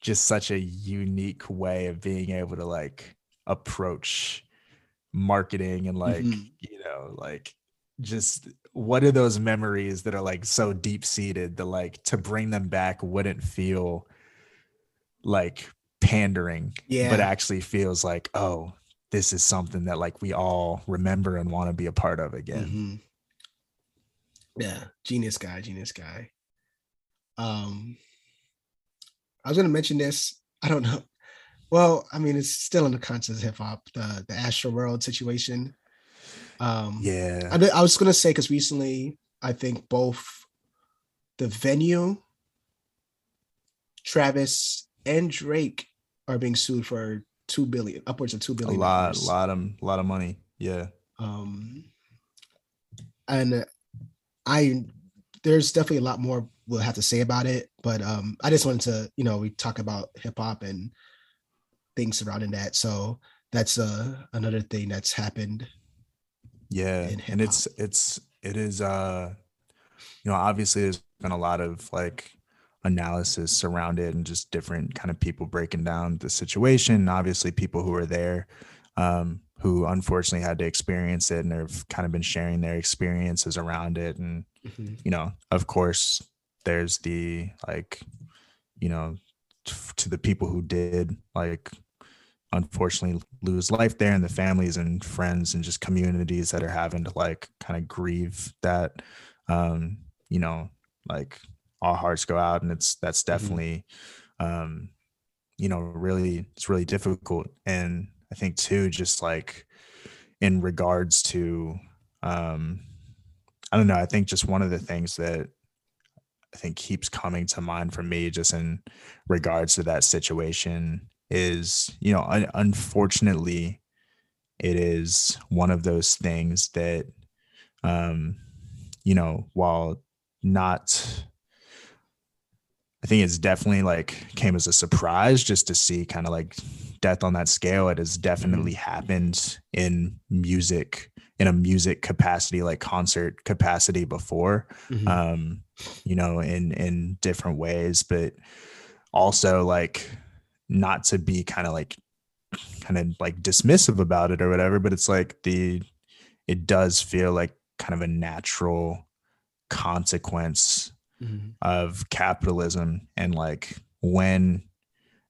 just such a unique way of being able to like approach marketing and like Mhm. you know like just what are those memories that are like so deep seated that like to bring them back wouldn't feel like pandering yeah. but actually feels like oh this is something that like we all remember and want to be a part of again Mhm. Yeah, genius guy, genius guy. Um, I was gonna mention this. I don't know. Well, I mean, it's still in the context of hip hop, the the Astroworld situation. Um, yeah I, I was gonna say because recently, I think both the venue, Travis and Drake are being sued for two billion, upwards of two billion. a lot dollars. lot of a lot of money yeah um and i there's definitely a lot more we'll have to say about it but um i just wanted to you know we talk about hip-hop and things surrounding that so that's uh another thing that's happened yeah and it's it's it is uh you know obviously there's been a lot of like analysis around it and just different kind of people breaking down the situation obviously people who are there um who unfortunately had to experience it and have kind of been sharing their experiences around it and you know of course there's the like you know to the people who did like unfortunately lose life there and the families and friends and just communities that are having to like kind of grieve that um you know like our hearts go out and it's that's definitely um you know really it's really difficult. And i think too just like in regards to um i don't know i think just one of the things that i think keeps coming to mind for me just in regards to that situation is you know un- unfortunately it is one of those things that um you know while not I think it's definitely like came as a surprise just to see kind of like death on that scale. It has definitely mm-hmm. happened in music in a music capacity, like concert capacity before, mm-hmm. um, you know, in in different ways, but also like not to be kind of like kind of like dismissive about it or whatever, but it's like the it does feel like kind of a natural consequence mm-hmm. of capitalism and like when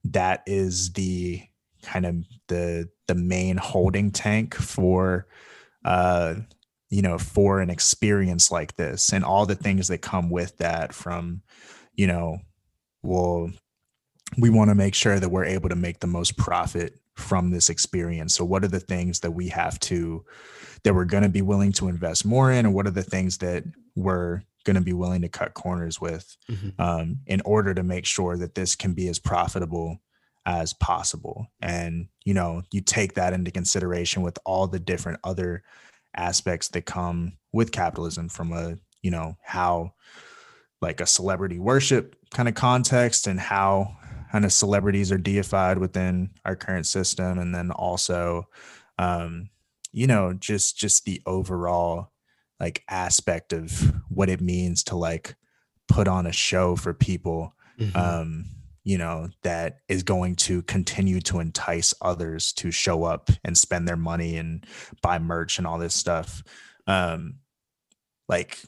that is the kind of the the main holding tank for uh, you know, for an experience like this and all the things that come with that from, you know, well, we want to make sure that we're able to make the most profit from this experience. So what are the things that we have to that we're going to be willing to invest more in, and what are the things that we're going to be willing to cut corners with mm-hmm. um, in order to make sure that this can be as profitable as possible. And, you know, you take that into consideration with all the different other aspects that come with capitalism from a, you know, how like a celebrity worship kind of context and how kind of celebrities are deified within our current system. And then also, um, you know, just just the overall like aspect of what it means to like put on a show for people. Mm-hmm. Um, you know, that is going to continue to entice others to show up and spend their money and buy merch and all this stuff. Um, like,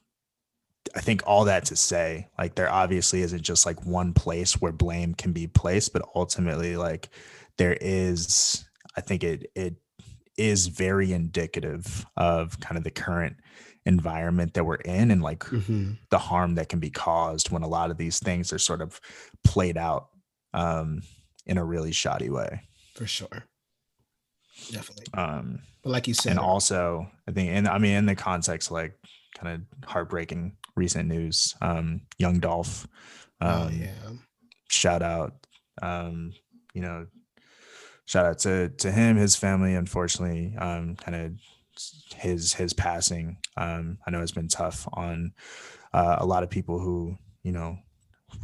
I think all that to say, like, there obviously isn't just like one place where blame can be placed, but ultimately, like, there is, I think it, it, is very indicative of kind of the current environment that we're in and like mm-hmm. the harm that can be caused when a lot of these things are sort of played out um, in a really shoddy way. For sure. Definitely. Um, but like you said, and also I think, and I mean, in the context, like kind of heartbreaking recent news, um, Young Dolph, oh, um, oh, yeah. shout out, um, you know, shout out to, to him, his family, unfortunately, um, kind of his his passing um, i know it's been tough on uh, a lot of people who you know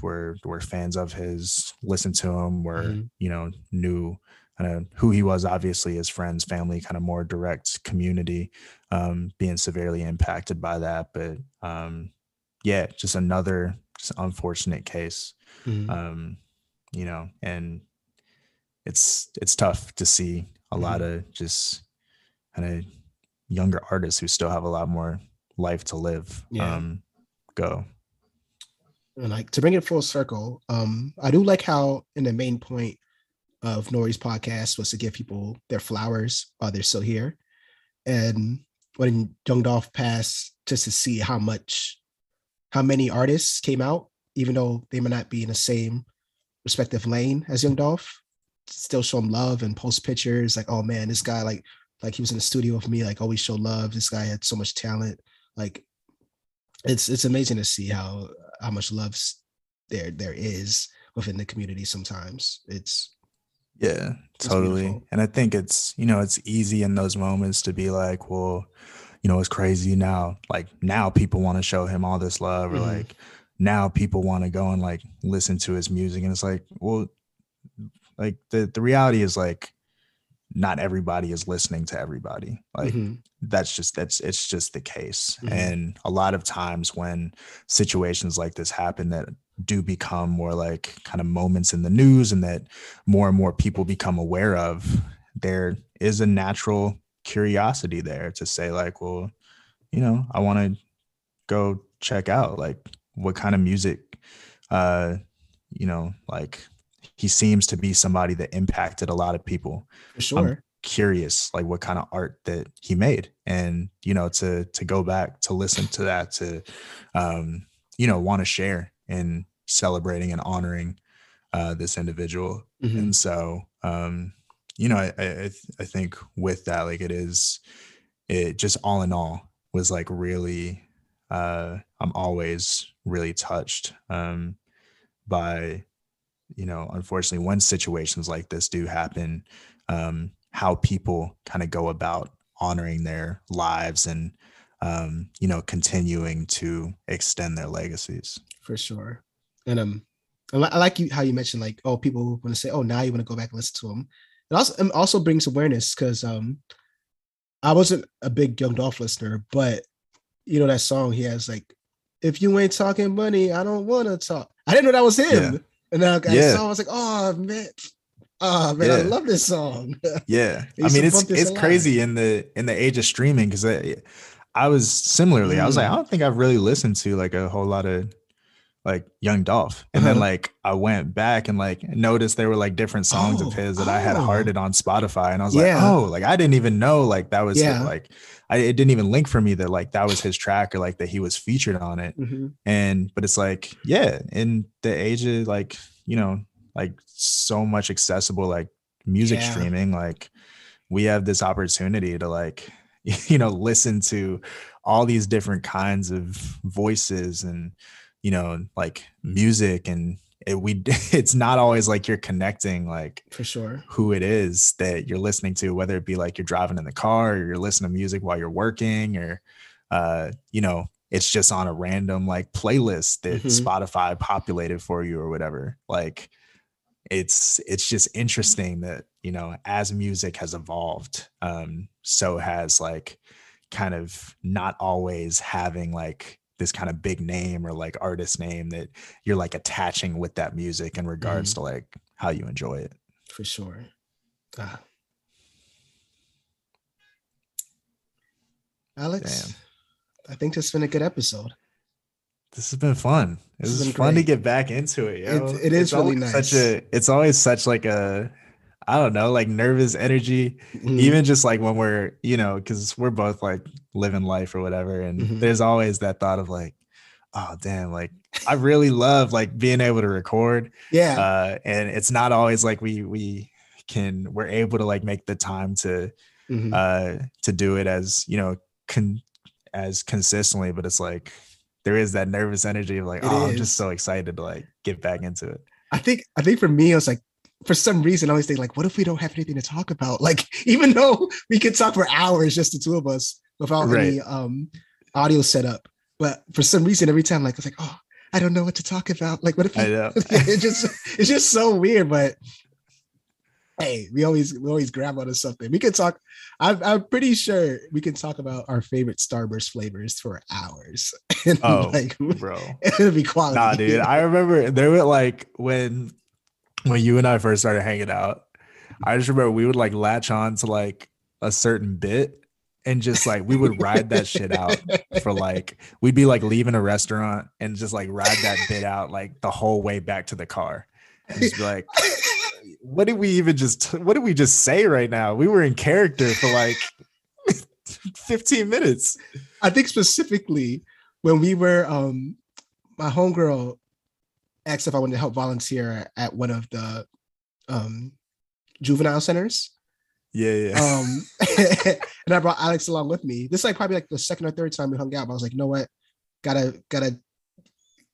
were were fans of his listened to him were mm-hmm. you know knew kind of who he was obviously his friends family kind of more direct community um, being severely impacted by that but um, yeah just another just unfortunate case mm-hmm. um, you know and it's it's tough to see a mm-hmm. lot of just kind of younger artists who still have a lot more life to live yeah. um, go. And like to bring it full circle, um, I do like how in the main point of N.O.R.E.'s podcast was to give people their flowers while they're still here. And when Young Dolph passed, just to see how much, how many artists came out, even though they may not be in the same respective lane as Young Dolph, still show them love and post pictures like, oh man, this guy like like he was in the studio with me, like always show love. This guy had so much talent. Like it's it's amazing to see how how much love there there is within the community sometimes. It's yeah, it's totally. Beautiful. And I think it's, you know, it's easy in those moments to be like, well, you know, it's crazy now. Like now people want to show him all this love or mm-hmm. like now people want to go and like listen to his music and it's like, well, like the the reality is like not everybody is listening to everybody like mm-hmm. that's just that's it's just the case mm-hmm. and a lot of times when situations like this happen that do become more like kind of moments in the news and that more and more people become aware of there is a natural curiosity there to say like well you know i want to go check out like what kind of music uh you know like he seems to be somebody that impacted a lot of people. For sure. I'm curious like what kind of art that he made and you know to to go back to listen to that to um you know want to share in celebrating and honoring uh this individual mm-hmm. and so um you know I, I i think with that like it is it just all in all was like really uh i'm always really touched um by you know, unfortunately, when situations like this do happen, um, how people kind of go about honoring their lives and, um, you know, continuing to extend their legacies. For sure. And um, I like you how you mentioned like oh people want to say oh now you want to go back and listen to them. It also it also brings awareness because um I wasn't a big Young Dolph listener, but you know that song he has like if you ain't talking money, I don't want to talk. I didn't know that was him. Yeah. And then I, yeah. saw, I was like, oh man, oh man, yeah. I love this song. yeah, I mean it's it's crazy in the in the age of streaming because I, I was similarly, mm. I was like, I mm. don't think I've really listened to like a whole lot of like Young Dolph. And uh-huh. then like I went back and like noticed there were like different songs oh, of his that oh. I had oh. hearted on Spotify. And I was yeah. like, oh, like I didn't even know like that was yeah. like I it didn't even link for me that like that was his track or like that he was featured on it. Mm-hmm. And but it's like, yeah, in the age of like, you know, like so much accessible like music yeah. streaming, like we have this opportunity to like, you know, listen to all these different kinds of voices and you know like music and it, we it's not always like you're connecting like for sure who it is that you're listening to whether it be like you're driving in the car or you're listening to music while you're working or uh you know it's just on a random like playlist that mm-hmm. spotify populated for you or whatever like it's it's just interesting that you know as music has evolved um so has like kind of not always having like this kind of big name or like artist name that you're like attaching with that music in regards mm. to like how you enjoy it. For sure. Ah. Alex, Damn. I think this has been a good episode. This has been fun. It was fun great. to get back into it. Yo. It, it is it's really nice. Such a, it's always such like a I don't know, like nervous energy, mm-hmm. even just like when we're, you know, because we're both like living life or whatever. And mm-hmm. there's always that thought of like, oh, damn, like I really love like being able to record. Yeah. Uh, and it's not always like we, we can, we're able to like make the time to, mm-hmm. uh, to do it as, you know, con- as consistently, but it's like, there is that nervous energy of like, it oh, is. I'm just so excited to like get back into it. I think, I think for me, I was like, for some reason, I always think like, what if we don't have anything to talk about? Like, even though we could talk for hours, just the two of us, without right. any um audio setup. But for some reason, every time, like, it's like, oh, I don't know what to talk about. Like, what if we, it just it's just so weird, but hey, we always we always grab onto something. We can talk. I'm, I'm pretty sure we can talk about our favorite Starburst flavors for hours. and oh, like, bro, it'll be quality. Nah, dude. I remember there were like when when you and I first started hanging out, I just remember we would like latch on to like a certain bit and just like we would ride that shit out for like we'd be like leaving a restaurant and just like ride that bit out like the whole way back to the car. And just be like, what did we even just what did we just say right now? We were in character for like 15 minutes. I think specifically when we were um my homegirl asked if I wanted to help volunteer at one of the um, juvenile centers. Yeah, yeah. Um, and I brought Alex along with me. This is like probably like the second or third time we hung out. But I was like, you know what? Gotta, gotta,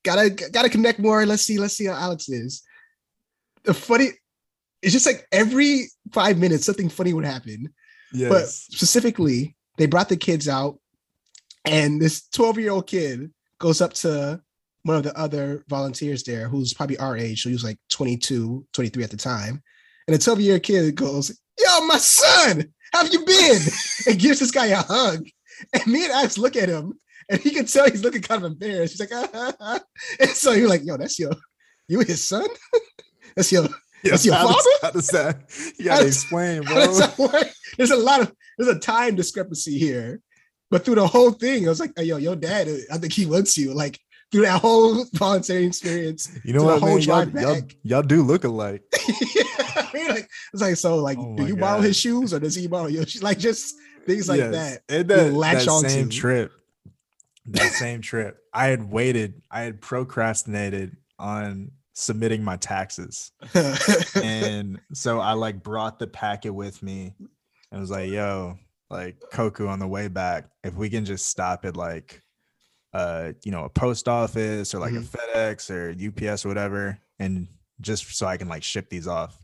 gotta, gotta connect more. Let's see, let's see how Alex is. The funny, it's just like every five minutes something funny would happen. Yes. But specifically, they brought the kids out, and this 12 year old kid goes up to one of the other volunteers there who's probably our age. So he was like 22, 23 at the time. And a 12 year kid goes, Yo, my son, have you been? and gives this guy a hug. And me and Alex look at him and he can tell he's looking kind of embarrassed. He's like, ah, ah, ah. and so you're like, yo, that's your, you his son? that's your, yeah, that's your how father? Does, how does that, you gotta explain, bro. There's a lot of, there's a time discrepancy here. But through the whole thing, I was like, hey, yo, your dad, I think he wants you. Like, through that whole volunteering experience. You know what, man? Y'all, y'all, y'all, do look alike. yeah, I mean, like, it's like so. Like, oh do you God. borrow his shoes or does he borrow your shoes? Like, just things like yes. that. And that, latch that same to. trip, that same trip, I had waited. I had procrastinated on submitting my taxes, and so I like brought the packet with me, and was like, "Yo." Like Koku on the way back, if we can just stop at like uh, you know, a post office or like mm-hmm. a FedEx or UPS or whatever, and just so I can like ship these off.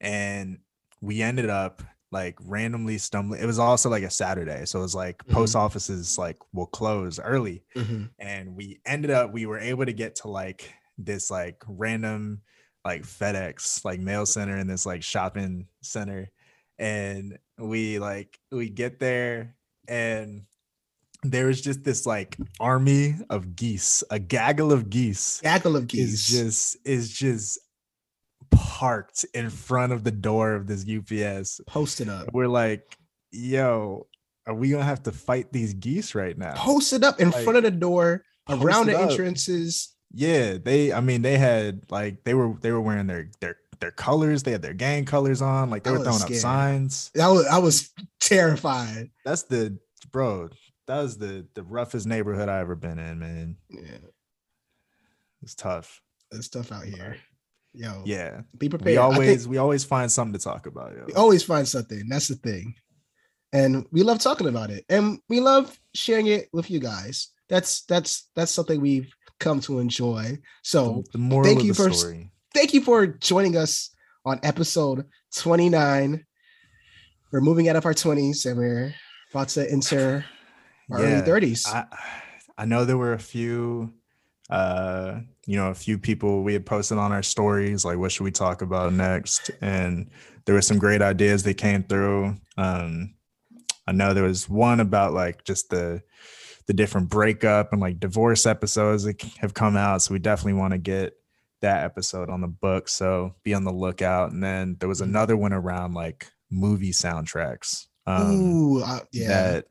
And we ended up like randomly stumbling. It was also like a Saturday, so it was like mm-hmm. post offices like will close early, mm-hmm. and we ended up we were able to get to like this like random like FedEx like mail center in this like shopping center, and we like we get there and there was just this like army of geese, a gaggle of geese. Gaggle of Is just is just parked in front of the door of this UPS. posted up. We're like, yo, are we gonna have to fight these geese right now? Posted up in Like, front of the door, around the up. entrances. Yeah, they. I mean, they had like they were they were wearing their their their colors. They had their gang colors on. Like they I were throwing up signs. I was I was terrified. That's the bro. That was the the roughest neighborhood I ever been in. Man, Yeah, it's tough. It's stuff out here. Yo, Yeah, be prepared. we I think always we always find something to talk about. Yo. we always find something. That's the thing. And we love talking about it. And we love sharing it with you guys. That's that's that's something we've come to enjoy. So the, thank you the for- story. thank you for joining us on episode 29. We're moving out of our 20s and we're about to enter our Yeah, early 30s. I I know there were a few uh you know a few people we had posted on our stories like what should we talk about next and there were some great ideas that came through um I know there was one about like just the the different breakup and like divorce episodes that have come out so we definitely want to get that episode on the book so be on the lookout and then there was Mhm. another one around like movie soundtracks um Ooh, uh, yeah. that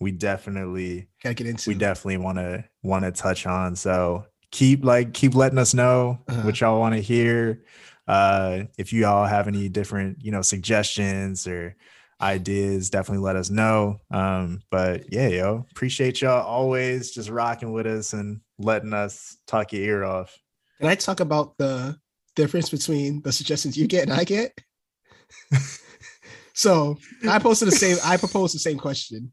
we definitely gotta get into we definitely want to want to touch on so keep like keep letting us know Uh-huh. what y'all want to hear uh if you all have any different you know suggestions or ideas definitely let us know um but yeah yo appreciate y'all always just rocking with us and letting us talk your ear off Can I talk about the difference between the suggestions you get and I get? so I posted the same, I proposed the same question.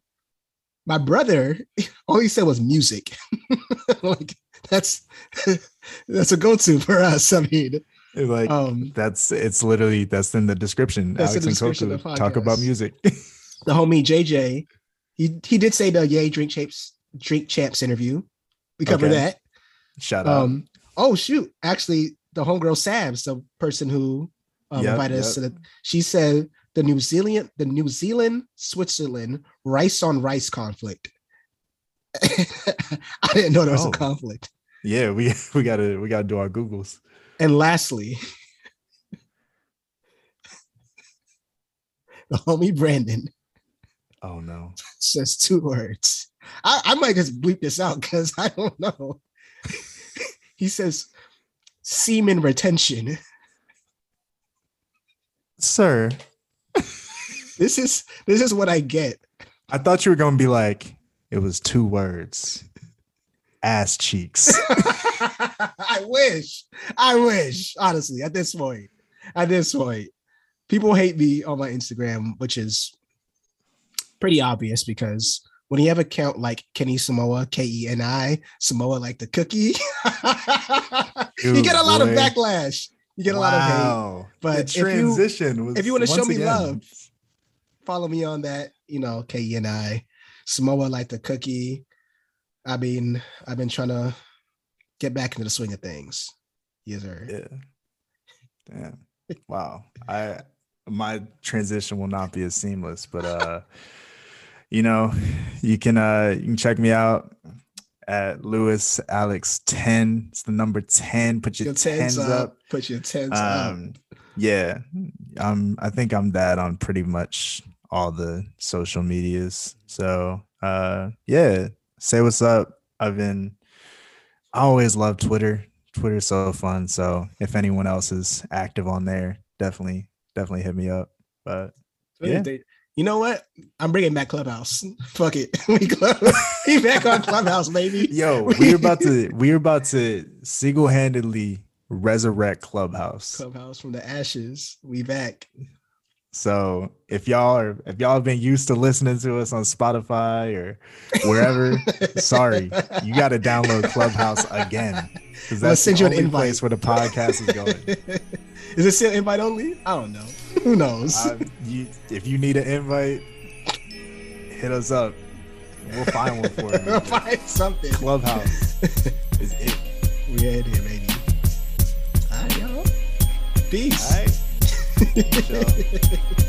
My brother, all he said was music. like that's that's a go-to for us. I mean, It's like um that's it's literally that's in the description That's in alex the and description of Coco talk about music the homie JJ, he he did say the Ye Drink Champs Drink Champs interview. We covered Okay. that. shout out Um, oh shoot, actually, the homegirl Sabs, the person who um, Yep, invited us to the, she said the New Zealand, the New Zealand Switzerland rice on rice conflict. I didn't know there was Oh. a conflict. yeah we we gotta we gotta do our googles And lastly, the homie Brandon oh no says two words. I, I might just bleep this out because I don't know. he says semen retention. sir This is this is what I get. I thought you were gonna be like it was two words ass cheeks I wish. I wish. Honestly, at this point, at this point, people hate me on my Instagram, which is pretty obvious because when you have a count like Keni Samoa, K E N I, Samoa like the cookie, you get a lot of backlash. You get a lot of hate. Wow. But the if you- transition was if you wanna show once me again- love, Follow me on that, you know, K E N I, Samoa like the cookie. I mean, I've been trying to get back into the swing of things. Yes, sir. yeah damn wow i my transition will not be as seamless but uh you know you can uh you can check me out at lewis alex 10 it's the number 10 put your, Your tens, tens up, up. Put your tens up. um yeah um i think i'm that on pretty much all the social medias so uh yeah say what's up i've been i always love twitter twitter's so fun so if anyone else is active on there definitely definitely hit me up but yeah. You know what? I'm bringing back Clubhouse. Fuck it. We club. we back on Clubhouse, baby. yo we're about to we're about to single-handedly resurrect clubhouse Clubhouse from the ashes. We back. So if y'all are if y'all have been used to listening to us on Spotify or wherever, sorry, you got to download Clubhouse again because that's send the you an invite. place where the podcast is going. is it still invite only? I don't know. Who knows? Uh, you, if you need an invite, hit us up. We'll find one for you. we'll find something. Clubhouse is it. We had here, baby. Peace. All right. Peace, y'all.